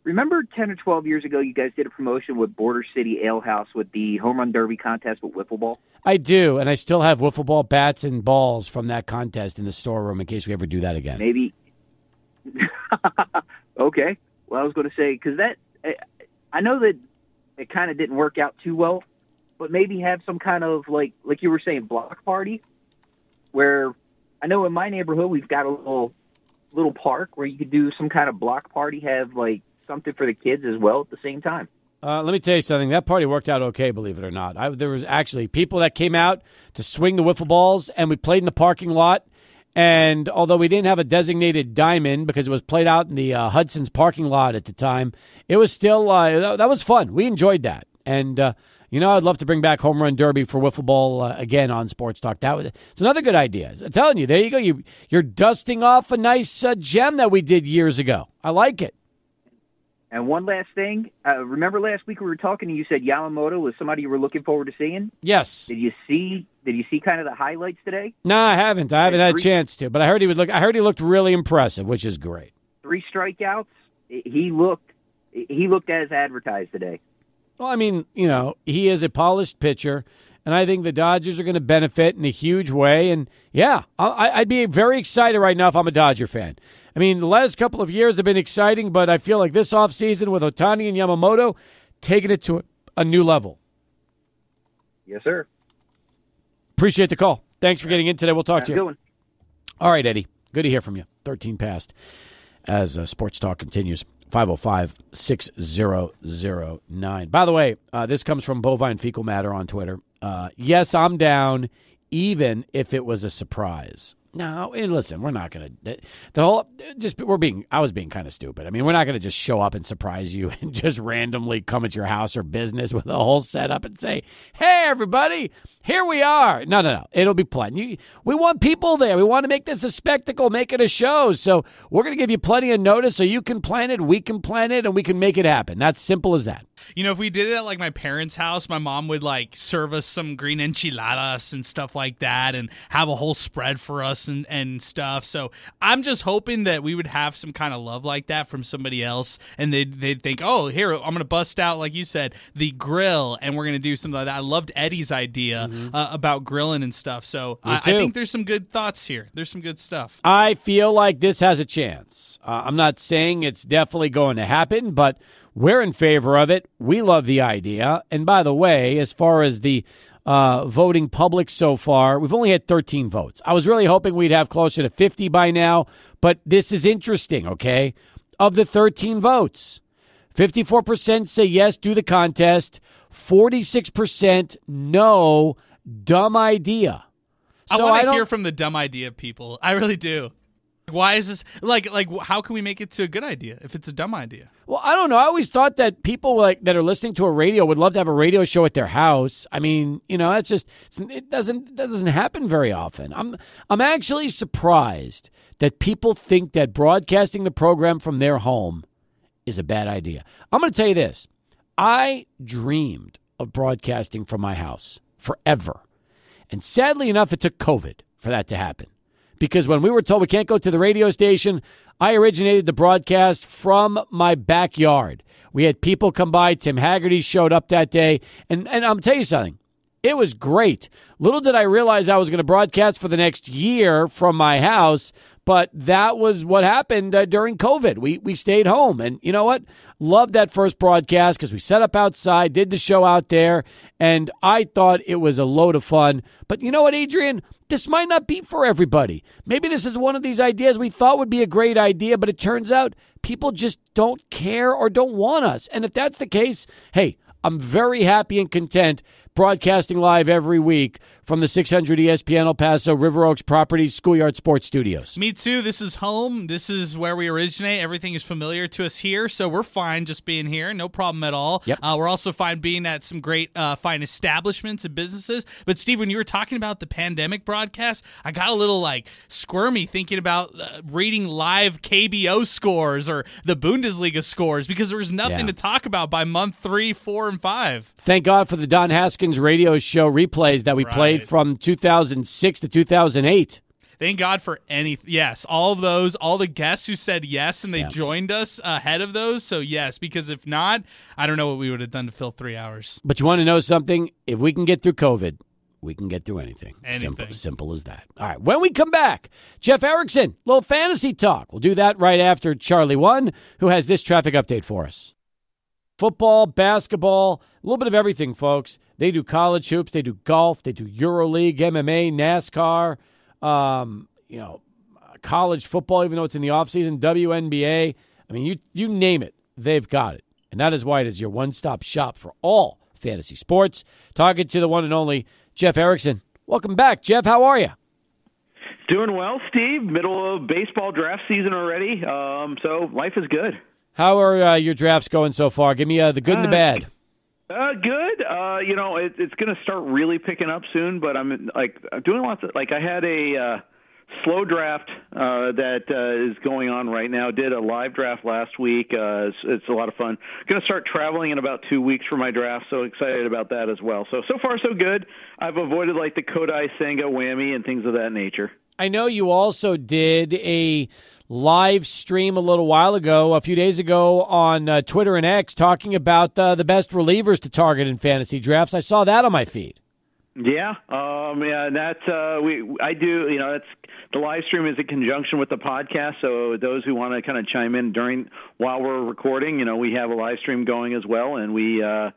Remember 10 or 12 years ago, you guys did a promotion with Border City Ale House with the home run derby contest with wiffle ball? I do, and I still have wiffle ball bats and balls from that contest in the storeroom in case we ever do that again. Maybe. okay. Well, I was going to say, because that, I know that it kind of didn't work out too well, but maybe have some kind of, like, like you were saying, block party where I know in my neighborhood we've got a little little park where you could do some kind of block party, have like something for the kids as well at the same time. Uh, let me tell you something. That party worked out okay, believe it or not. I, there was actually people that came out to swing the wiffle balls, and we played in the parking lot. And although we didn't have a designated diamond because it was played out in the uh, Hudson's parking lot at the time, it was still uh, that, that, was fun. We enjoyed that, and uh, you know I'd love to bring back home run derby for wiffle ball uh, again on Sports Talk. That was it's another good idea. I'm telling you, there you go. You you're dusting off a nice uh, gem that we did years ago. I like it. And one last thing, uh, remember last week we were talking and you said Yamamoto was somebody you were looking forward to seeing. Yes. Did you see? Did you see kind of the highlights today? No, I haven't. I haven't had a chance to, but I heard he would look. I heard he looked really impressive, which is great. Three strikeouts. He looked. He looked as advertised today. Well, I mean, you know, he is a polished pitcher, and I think the Dodgers are going to benefit in a huge way. And yeah, I, would be very excited right now if I'm a Dodger fan. I mean, the last couple of years have been exciting, but I feel like this offseason with Ohtani and Yamamoto taking it to a new level. Yes, sir. Appreciate the call. Thanks for getting in today. We'll talk Have to you. All right, Eddie. Good to hear from you. 13 past as uh, Sports Talk continues. 505 6009. By the way, uh, this comes from Bovine Fecal Matter on Twitter. Uh, yes, I'm down, even if it was a surprise. No, and listen, we're not gonna the whole just we're being. I was being kind of stupid. I mean, we're not gonna just show up and surprise you and just randomly come at your house or business with a whole setup and say, "Hey, everybody, here we are." No, no, no. It'll be plenty. We want people there. We want to make this a spectacle, make it a show. So we're gonna give you plenty of notice so you can plan it, we can plan it, and we can make it happen. That's simple as that. You know, if we did it at like my parents' house, my mom would like serve us some green enchiladas and stuff like that and have a whole spread for us and, and stuff. So I'm just hoping that we would have some kind of love like that from somebody else and they'd, they'd think, oh, here, I'm going to bust out, like you said, the grill and we're going to do something like that. I loved Eddie's idea mm-hmm. uh, about grilling and stuff. So I, I, think there's some good thoughts here. There's some good stuff. I feel like this has a chance. Uh, I'm not saying it's definitely going to happen, but we're in favor of it. We love the idea. And by the way, as far as the uh, voting public so far, we've only had 13 votes. I was really hoping we'd have closer to 50 by now, but this is interesting, okay? Of the 13 votes, 54% say yes, do the contest, 46% no, dumb idea. So I want to hear from the dumb idea people. I really do. Why is this like like how can we make it to a good idea if it's a dumb idea? Well, I don't know. I always thought that people like that are listening to a radio would love to have a radio show at their house. I mean, you know, that's just it doesn't that doesn't happen very often. I'm I'm actually surprised that people think that broadcasting the program from their home is a bad idea. I'm going to tell you this. I dreamed of broadcasting from my house forever. And sadly enough, it took COVID for that to happen because when we were told we can't go to the radio station, I originated the broadcast from my backyard. We had people come by. Tim Haggerty showed up that day. And, and I'm tell you something, it was great. Little did I realize I was going to broadcast for the next year from my house, but that was what happened uh, during COVID. We we stayed home, and you know what? Loved that first broadcast because we set up outside, did the show out there, and I thought it was a load of fun. But you know what, Adrian? this might not be for everybody. Maybe this is one of these ideas we thought would be a great idea, but it turns out people just don't care or don't want us. And if that's the case, hey, I'm very happy and content broadcasting live every week from the 600 ESPN El Paso River Oaks Properties Schoolyard Sports Studios. Me too. This is home. This is where we originate. Everything is familiar to us here, so we're fine just being here. No problem at all. Yep. Uh, we're also fine being at some great, uh, fine establishments and businesses. But Steve, when you were talking about the pandemic broadcast, I got a little like squirmy thinking about uh, reading live KBO scores or the Bundesliga scores because there was nothing Yeah. to talk about by month three, four, and five. Thank God for the Don Haskins radio show replays that we played from 2006 to 2008. Thank God for any. Yes, all of those, all the guests who said yes and they Yeah. joined us ahead of those. So yes, because if not, I don't know what we would have done to fill three hours. But you want to know something? If we can get through COVID, we can get through anything. Anything. Simple, simple as that. All right. When we come back, Jeff Erickson, little fantasy talk. We'll do that right after Charlie One, who has this traffic update for us. Football, basketball, a little bit of everything, folks. They do college hoops, they do golf, they do EuroLeague, MMA, NASCAR, um, you know, college football, even though it's in the offseason, WNBA. I mean, you you name it, they've got it. And that is why it is your one-stop shop for all fantasy sports. Talking to the one and only Jeff Erickson. Welcome back, Jeff. How are you? Doing well, Steve. Middle of baseball draft season already, um, so life is good. How are uh, your drafts going so far? Give me uh, the good and the Uh, bad. Uh, good. Uh, you know, it, it's going to start really picking up soon. But I'm like doing lots of like I had a uh, slow draft uh, that uh, is going on right now. Did a live draft last week. Uh, it's, it's a lot of fun. Going to start traveling in about two weeks for my draft. So excited about that as well. So so far so good. I've avoided like the Kodai Senga whammy and things of that nature. I know you also did a live stream a little while ago, a few days ago on uh, Twitter and X, talking about uh, the best relievers to target in fantasy drafts. I saw that on my feed. Yeah, um, yeah, that's uh, we. I do, you know, that's the live stream is in conjunction with the podcast. So those who want to kind of chime in during while we're recording, you know, we have a live stream going as well, and we uh,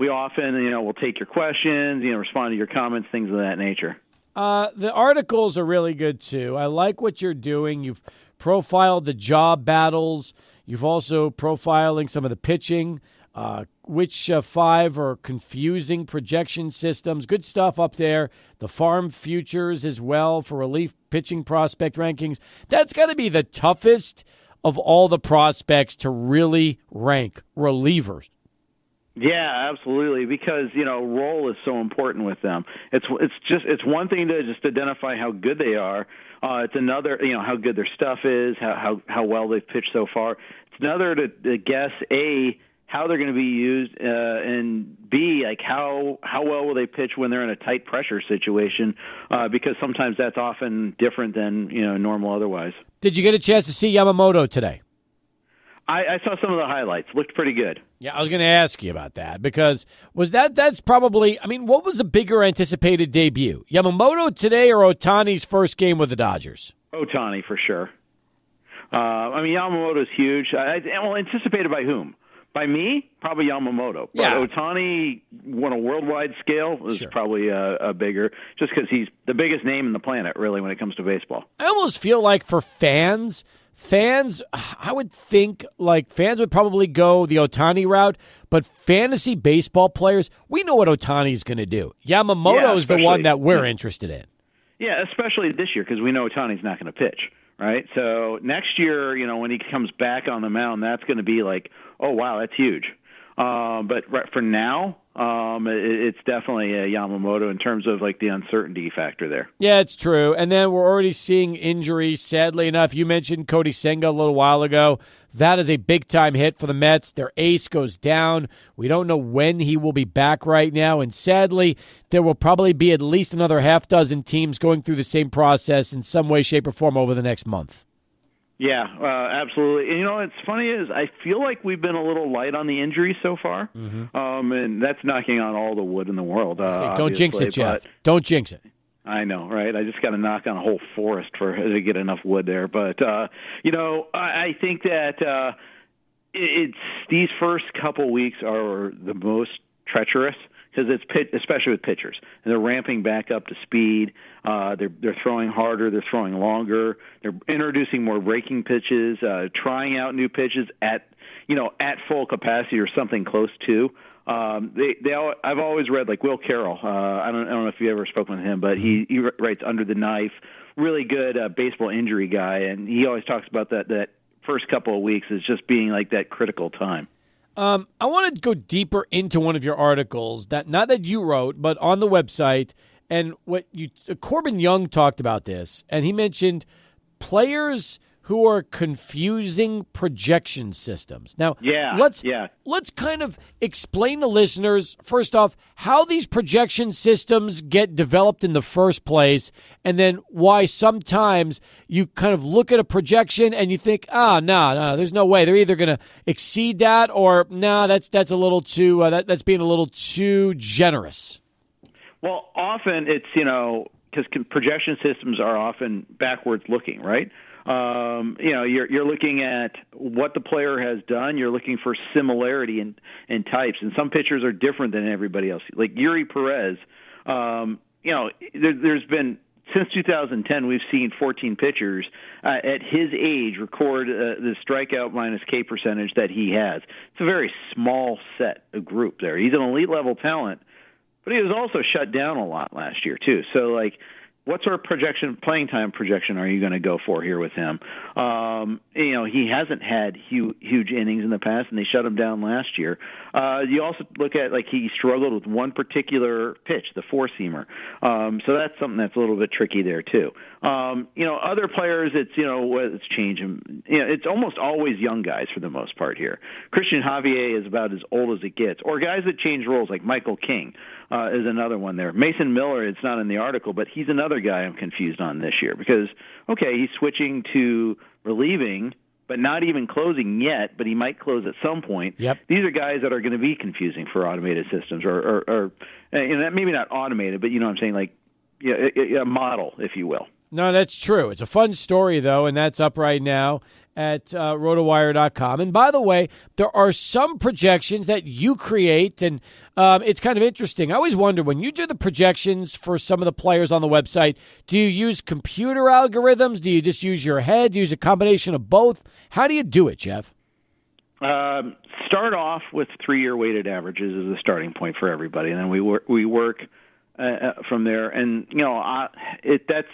we often, you know, we'll take your questions, you know, respond to your comments, things of that nature. Uh, the articles are really good too. I like what you're doing. You've profiled the job battles. You've also profiling some of the pitching. Uh, which uh, five are confusing projection systems? Good stuff up there. The farm futures as well for relief pitching prospect rankings. That's got to be the toughest of all the prospects to really rank relievers. Yeah, absolutely. Because you know, role is so important with them. It's it's just it's one thing to just identify how good they are. Uh, it's another, you know, how good their stuff is, how how how well they've pitched so far. It's another to, to guess a how they're going to be used, uh, and b like how how well will they pitch when they're in a tight pressure situation, uh, because sometimes that's often different than you know normal otherwise. Did you get a chance to see Yamamoto today? I, I saw some of the highlights. Looked pretty good. Yeah, I was going to ask you about that because was that that's probably I mean, what was a bigger anticipated debut? Yamamoto today or Ohtani's first game with the Dodgers? Ohtani for sure. Uh, I mean, Yamamoto's huge. I, I- well, anticipated by whom? By me? Probably Yamamoto. But Yeah. Ohtani, on a worldwide scale, is Sure. probably a, a bigger, just because he's the biggest name in the planet, really, when it comes to baseball. I almost feel like for fans, fans I would think like fans would probably go the Ohtani route, but fantasy baseball players, we know what Ohtani's going to do. Yamamoto Yeah, is the one that we're interested in. Yeah, especially this year because we know Ohtani's not going to pitch, right? So next year, you know, when he comes back on the mound, that's going to be like, oh wow, that's huge. Um, but right for now, um, it, it's definitely a Yamamoto in terms of like the uncertainty factor there. Yeah, it's true. And then we're already seeing injuries. Sadly enough, you mentioned Kodai Senga a little while ago. That is a big time hit for the Mets. Their ace goes down. We don't know when he will be back right now. And sadly, there will probably be at least another half dozen teams going through the same process in some way, shape, or form over the next month. Yeah, uh, absolutely. And you know, it's funny is I feel like we've been a little light on the injuries so far, um, and that's knocking on all the wood in the world. Uh, don't jinx it, Jeff. Don't jinx it. I know, right? I just got to knock on a whole forest for to get enough wood there. But uh, you know, I, I think that uh, it's these first couple weeks are the most treacherous because it's pit, especially with pitchers, and they're ramping back up to speed. Uh, they're they're throwing harder, they're throwing longer, they're introducing more breaking pitches, uh, trying out new pitches at you know at full capacity or something close to. Um, they, they, I've always read like Will Carroll. Uh, I don't, I don't know if you ever spoken with him, but he, he writes Under the Knife. Really good uh, baseball injury guy, and he always talks about that that first couple of weeks as just being like that critical time. Um, I want to go deeper into one of your articles that not that you wrote, but on the website, and what you Corbin Young talked about this, and he mentioned players who are confusing projection systems. Now, yeah, let's yeah. let's kind of explain to listeners first off how these projection systems get developed in the first place, and then why sometimes you kind of look at a projection and you think, ah, oh, no, no, there's no way they're either going to exceed that or no, nah, that's that's a little too uh, that, that's being a little too generous. Well, often it's you know because projection systems are often backwards looking, right? Um, you know, you're you're looking at what the player has done. You're looking for similarity in in types, and some pitchers are different than everybody else. Like Eury Perez, um, you know, there, there's been since 2010, we've seen 14 pitchers uh, at his age record uh, the strikeout minus K percentage that he has. It's a very small set of group there. He's an elite level talent, but he was also shut down a lot last year too. So like what sort of projection, playing time projection, are you going to go for here with him? Um, you know, he hasn't had huge, huge innings in the past, and they shut him down last year. Uh, you also look at like he struggled with one particular pitch, the four seamer. Um, so that's something that's a little bit tricky there too. Um, you know, other players, it's you know, it's changing. You know, it's almost always young guys for the most part here. Cristian Javier is about as old as it gets, or guys that change roles like Michael King uh, is another one there. Mason Miller, it's not in the article, but he's another guy I'm confused on this year because okay, he's switching to relieving, but not even closing yet. But he might close at some point. Yep. These are guys that are going to be confusing for automated systems, or or, or and maybe not automated, but you know what I'm saying, like yeah, a, a model, if you will. No, that's true. It's a fun story, though, and that's up right now at uh, rotowire.com. And by the way, there are some projections that you create, and um, it's kind of interesting. I always wonder when you do the projections for some of the players on the website, do you use computer algorithms? Do you just use your head? Do you use a combination of both? How do you do it, Jeff? Um, start off with three-year weighted averages as a starting point for everybody, and then we work we work uh, uh, from there. And you know, I, it that's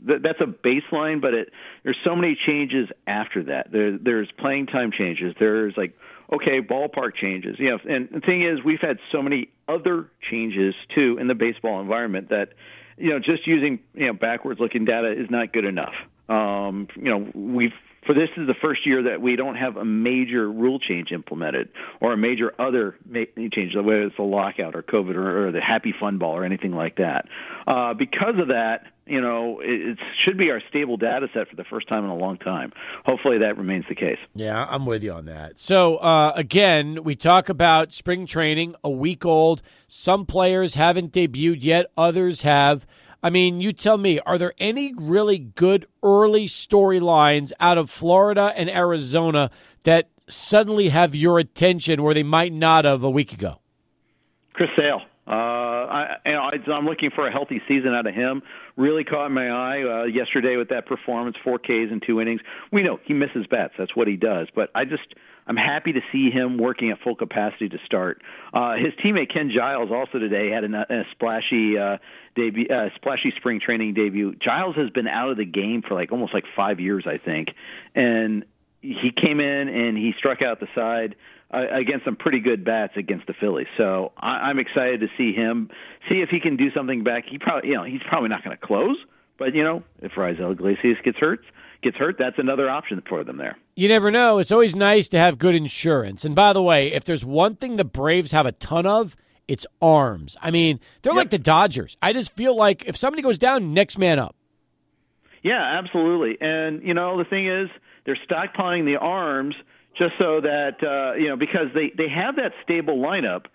that's a baseline, but it there's so many changes after that. There, there's playing time changes. There's like okay, ballpark changes. You know, and the thing is, we've had so many other changes too in the baseball environment that you know just using you know backwards looking data is not good enough. Um, you know, we've for this is the first year that we don't have a major rule change implemented or a major other change, whether it's a lockout or COVID or, or the Happy Fun Ball or anything like that. Uh, because of that, you know, it, it should be our stable data set for the first time in a long time. Hopefully that remains the case. Yeah, I'm with you on that. So, uh, again, we talk about spring training, a week old. Some players haven't debuted yet, others have. I mean, you tell me, are there any really good early storylines out of Florida and Arizona that suddenly have your attention where they might not have a week ago? Chris Sale. Uh, I, you know, I'm looking for a healthy season out of him. Really caught my eye uh, yesterday with that performance, four Ks in two innings. We know he misses bats. That's what he does. But I just I'm happy to see him working at full capacity to start. Uh, his teammate Ken Giles also today had a, a splashy uh, debut, uh, splashy spring training debut. Giles has been out of the game for like almost like five years, I think, and he came in and he struck out the side uh, against some pretty good bats against the Phillies. So I, I'm excited to see him see if he can do something back. He probably, you know, he's probably not going to close, but you know, if Raisel Iglesias gets hurt, gets hurt, that's another option for them there. You never know. It's always nice to have good insurance. And by the way, if there's one thing the Braves have a ton of, it's arms. I mean, they're yep. like the Dodgers. I just feel like if somebody goes down, next man up. Yeah, absolutely. And you know, the thing is, they're stockpiling the arms just so that uh, you know because they they have that stable lineup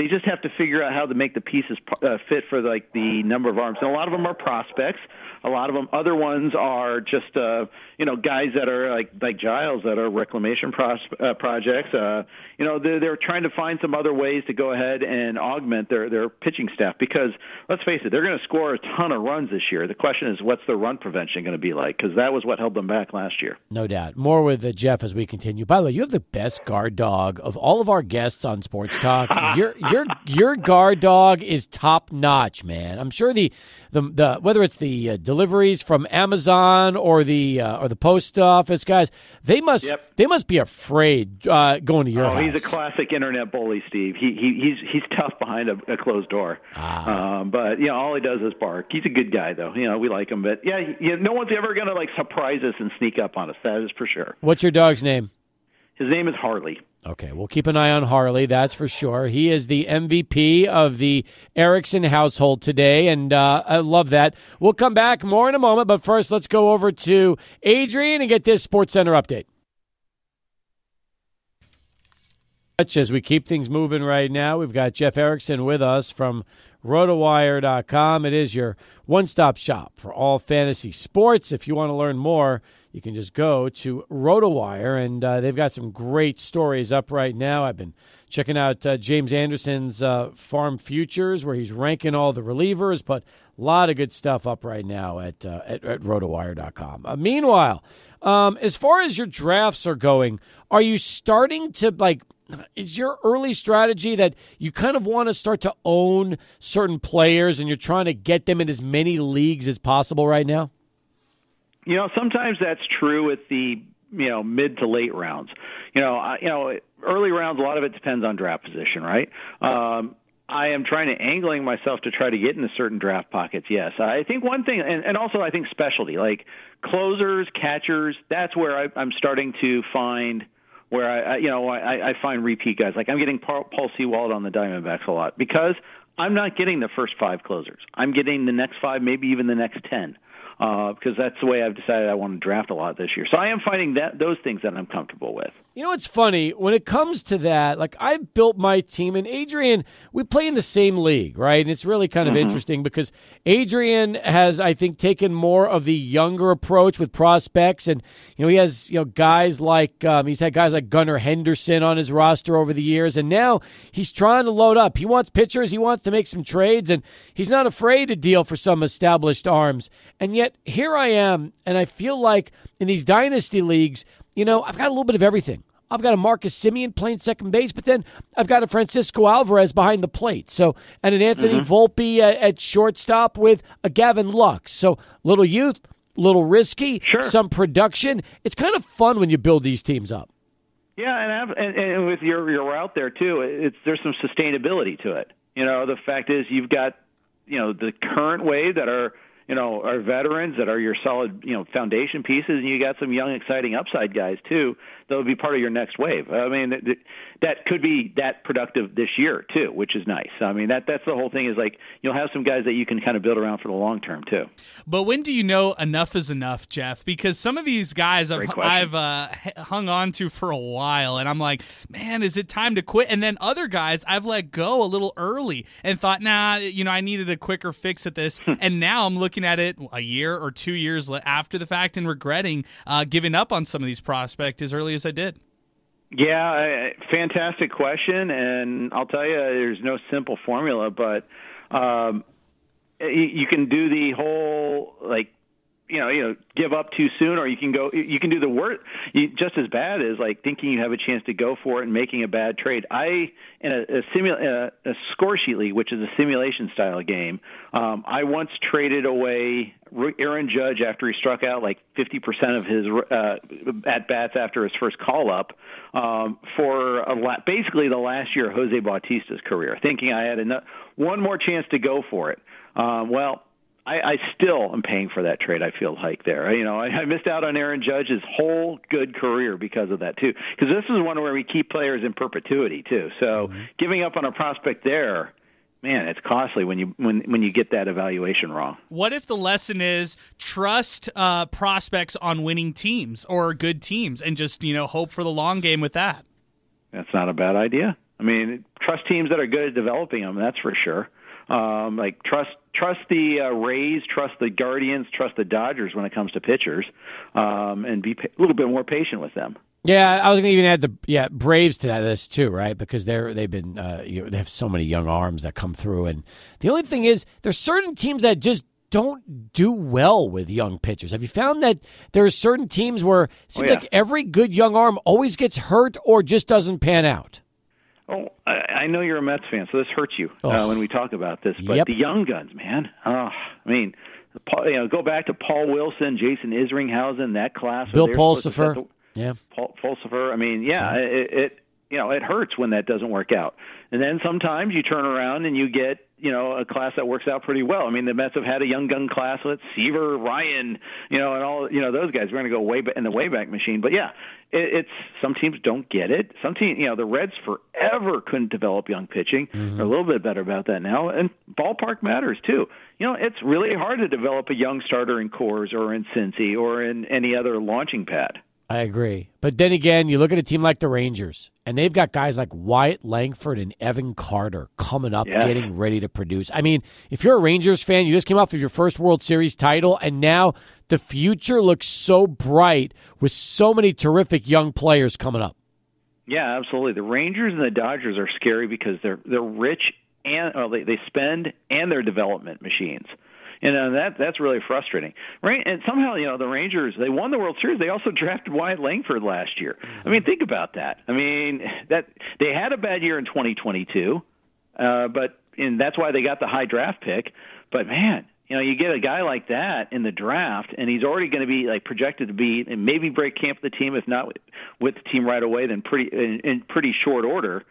They just have to figure out how to make the pieces uh, fit for like the number of arms. And a lot of them are prospects. A lot of them, other ones are just uh, you know guys that are like like Giles that are reclamation pros- uh, projects. Uh, you know they're, they're trying to find some other ways to go ahead and augment their their pitching staff because let's face it, they're going to score a ton of runs this year. The question is, what's their run prevention going to be like? Because that was what held them back last year. No doubt. More with uh, Jeff as we continue. By the way, you have the best guard dog of all of our guests on Sports Talk. your your your guard dog is top notch, man. I'm sure the the, the whether it's the uh, deliveries from Amazon or the uh, or the post office guys, they must Yep. they must be afraid uh, going to your Oh, house. he's a classic internet bully, Steve. He, he he's he's tough behind a, a closed door. Ah. Um, but you know, all he does is bark. He's a good guy, though. You know, we like him. But yeah, you know, no one's ever going to like surprise us and sneak up on us. That is for sure. What's your dog's name? His name is Harley. Okay, we'll keep an eye on Harley, that's for sure. He is the MVP of the Erickson household today, and uh, I love that. We'll come back more in a moment, but first, let's go over to Adrian and get this Sports Center update. As we keep things moving right now, we've got Jeff Erickson with us from rotowire.com. It is your one stop shop for all fantasy sports. If you want to learn more, you can just go to RotoWire, and uh, they've got some great stories up right now. I've been checking out uh, James Anderson's uh, Farm Futures, where he's ranking all the relievers, but a lot of good stuff up right now at, uh, at, at RotoWire.com. Uh, meanwhile, um, as far as your drafts are going, are you starting to like is your early strategy that you kind of want to start to own certain players and you're trying to get them in as many leagues as possible right now? You know, sometimes that's true with the you know mid to late rounds. You know, I, you know, early rounds. A lot of it depends on draft position, right? Um, I am trying to angling myself to try to get into certain draft pockets. Yes, I think one thing, and, and also I think specialty like closers, catchers. That's where I, I'm starting to find where I, I you know I, I find repeat guys. Like I'm getting Paul, Paul Sewald on the Diamondbacks a lot because I'm not getting the first five closers. I'm getting the next five, maybe even the next ten uh, because that's the way I've decided I want to draft a lot this year. So I am finding that those things that I'm comfortable with. You know what's funny when it comes to that? Like I've built my team, and Adrian, we play in the same league, right? And it's really kind of interesting because Adrian has, I think, taken more of the younger approach with prospects, and you know he has you know guys like um, he's had guys like Gunnar Henderson on his roster over the years, and now he's trying to load up. He wants pitchers, he wants to make some trades, and he's not afraid to deal for some established arms. And yet here I am, and I feel like in these dynasty leagues you know, I've got a little bit of everything. I've got a Marcus Semien playing second base, but then I've got a Francisco Alvarez behind the plate. So, and an Anthony mm-hmm. Volpe at, at shortstop with a Gavin Lux. So, little youth, little risky, Sure. some production. It's kind of fun when you build these teams up. Yeah, and I've, and, and with your your route there too, it's there's some sustainability to it. You know, the fact is you've got you know the current wave that are you know are veterans that are your solid you know foundation pieces, and you got some young exciting upside guys too that will be part of your next wave. I mean, that, that could be that productive this year too, which is nice. I mean, that that's the whole thing is like you'll have some guys that you can kind of build around for the long term too. But when do you know enough is enough, Jeff? Because some of these guys I've, I've uh, hung on to for a while, and I'm like, man, is it time to quit? And then other guys I've let go a little early and thought, nah, you know, I needed a quicker fix at this. and now I'm looking at it a year or two years after the fact and regretting uh, giving up on some of these prospects as early as I did. Yeah, fantastic question, and I'll tell you, there's no simple formula, but um, you can do the whole like you know, you know, give up too soon, or you can go. You can do the worst. Just as bad as like thinking you have a chance to go for it and making a bad trade. I in a, a, simu- uh, a score sheet league, which is a simulation style game. Um, I once traded away Aaron Judge after he struck out like 50% of his uh, at bats after his first call up um, for a la- basically the last year of Jose Bautista's career, thinking I had enough, one more chance to go for it. Um, well, I, I still am paying for that trade. I feel like there, you know, I, I missed out on Aaron Judge's whole good career because of that too. Because this is one where we keep players in perpetuity too. So mm-hmm. giving up on a prospect there, man, it's costly when you when when you get that evaluation wrong. What if the lesson is trust uh, prospects on winning teams or good teams, and just you know hope for the long game with that? That's not a bad idea. I mean, trust teams that are good at developing them. That's for sure. Um, like trust trust the uh, Rays, trust the Guardians, trust the Dodgers when it comes to pitchers, um, and be pa- a little bit more patient with them. Yeah, I was going to even add the yeah Braves to that list too, right? Because they're they've been uh, you know, they have so many young arms that come through, and the only thing is there's certain teams that just don't do well with young pitchers. Have you found that there are certain teams where it seems Oh, yeah. like every good young arm always gets hurt or just doesn't pan out? Oh, I, I know you're a Mets fan, so this hurts you uh, Oh. when we talk about this. But Yep. the young guns, man. Oh, I mean, Paul, you know, go back to Paul Wilson, Jason Isringhausen, that class. Bill they were supposed to Pulsipher. the- Yeah, Paul Pulsipher. I mean, yeah, it, it you know it hurts when that doesn't work out. And then sometimes you turn around and you get you know a class that works out pretty well. I mean, the Mets have had a young gun class with Seaver, Ryan, you know, and all you know those guys. We're going to go way ba- in the wayback machine. But yeah, it, it's some teams don't get it. Some teams, you know, the Reds forever couldn't develop young pitching. Mm-hmm. They're a little bit better about that now, and ballpark matters too. You know, it's really hard to develop a young starter in Coors or in Cincy or in any other launching pad. I agree. But then again, you look at a team like the Rangers, and they've got guys like Wyatt Langford and Evan Carter coming up, Yes. getting ready to produce. I mean, if you're a Rangers fan, you just came off of your first World Series title, and now the future looks so bright with so many terrific young players coming up. Yeah, absolutely. The Rangers and the Dodgers are scary because they're they're rich and well, they they spend and they're development machines. You know that that's really frustrating. Right, and somehow you know the Rangers they won the World Series. They also drafted Wyatt Langford last year. I mean, think about that. I mean that they had a bad year in 2022, uh, but and that's why they got the high draft pick. But man, you know, you get a guy like that in the draft, and he's already going to be like projected to be and maybe break camp with the team, if not with, with the team right away, then pretty in, in pretty short order.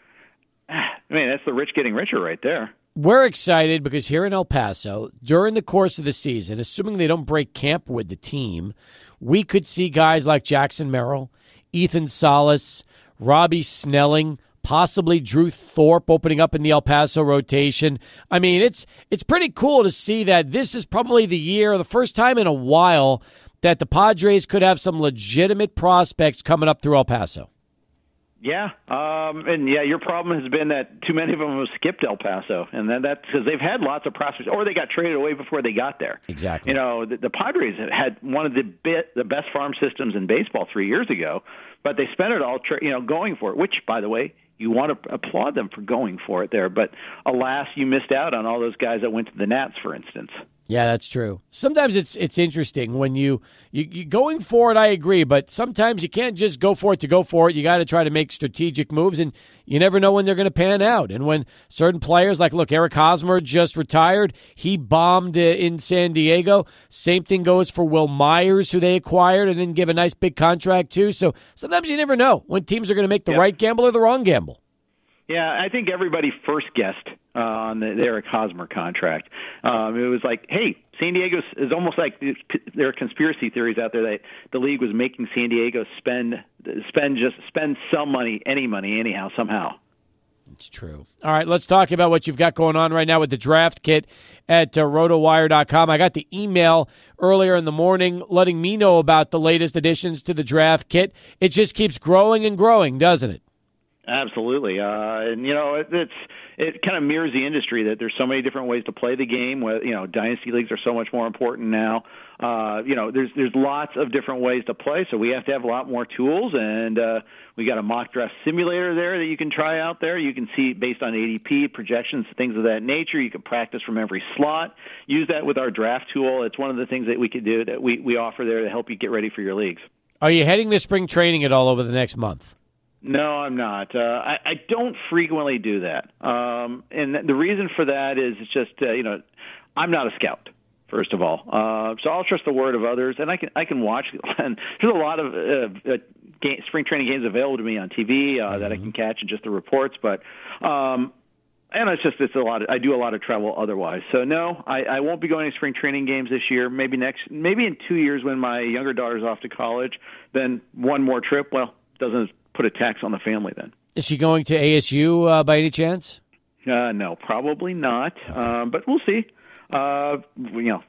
I mean, that's the rich getting richer right there. We're excited because here in El Paso, during the course of the season, assuming they don't break camp with the team, we could see guys like Jackson Merrill, Ethan Salas, Robbie Snelling, possibly Drew Thorpe opening up in the El Paso rotation. I mean, it's it's pretty cool to see that this is probably the year, the first time in a while that the Padres could have some legitimate prospects coming up through El Paso. Yeah, um, and yeah, your problem has been that too many of them have skipped El Paso, and then that's because they've had lots of prospects, or they got traded away before they got there. Exactly. You know, the, the Padres had one of the bit, the best farm systems in baseball three years ago, but they spent it all, tra- you know, going for it. Which, by the way, you want to applaud them for going for it there. But alas, you missed out on all those guys that went to the Nats, for instance. Yeah, that's true. Sometimes it's it's interesting when you, you you going for it. I agree, but sometimes you can't just go for it to go for it. You got to try to make strategic moves, and you never know when they're going to pan out. And when certain players, like look, Eric Hosmer just retired. He bombed uh, in San Diego. Same thing goes for Wil Myers, who they acquired and then give a nice big contract to. So sometimes you never know when teams are going to make the Yep. right gamble or the wrong gamble. Yeah, I think everybody first guessed uh, on the, Eric Hosmer contract. Um, it was like, hey, San Diego is almost like there are conspiracy theories out there that the league was making San Diego spend spend just spend some money, any money, anyhow, somehow. It's true. All right, let's talk about what you've got going on right now with the draft kit at uh, rotowire.com. I got the email earlier in the morning letting me know about the latest additions to the draft kit. It just keeps growing and growing, doesn't it? Absolutely, uh, and you know it, it's it kind of mirrors the industry that there's so many different ways to play the game. Where you know dynasty leagues are so much more important now. Uh, you know there's there's lots of different ways to play, so we have to have a lot more tools. And uh, we got a mock draft simulator there that you can try out there. You can see based on ADP projections, things of that nature. You can practice from every slot. Use that with our draft tool. It's one of the things that we could do that we we offer there to help you get ready for your leagues. Are you heading to spring training at all over the next month? No, I'm not. Uh, I, I don't frequently do that, um, and the reason for that is it's just uh, you know I'm not a scout. First of all, uh, so I'll trust the word of others, and I can I can watch. And there's a lot of uh, uh, game, spring training games available to me on TV uh, that I can catch in just the reports, but. Um, and it's just it's a lot. Of, I do a lot of travel otherwise, so no, I, I won't be going to spring training games this year. Maybe next, maybe in two years when my younger daughter's off to college. Then one more trip. Well, doesn't put a tax on the family then. Is she going to ASU uh, by any chance? Uh, no, probably not. Um, but we'll see. Uh, you know,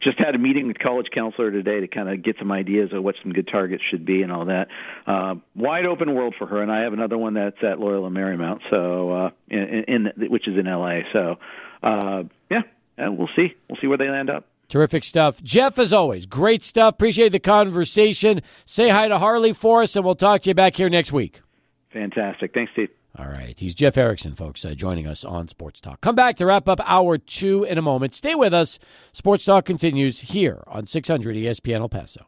just had a meeting with college counselor today to kind of get some ideas of what some good targets should be and all that. Uh, wide open world for her, and I have another one that's at Loyola Marymount, so uh, in, in which is in LA. So uh, yeah, and we'll see. We'll see where they land up. Terrific stuff. Jeff, as always, great stuff. Appreciate the conversation. Say hi to Harley for us, and we'll talk to you back here next week. Fantastic. Thanks, Steve. All right. He's Jeff Erickson, folks, uh, joining us on Sports Talk. Come back to wrap up hour two in a moment. Stay with us. Sports Talk continues here on 600 ESPN El Paso.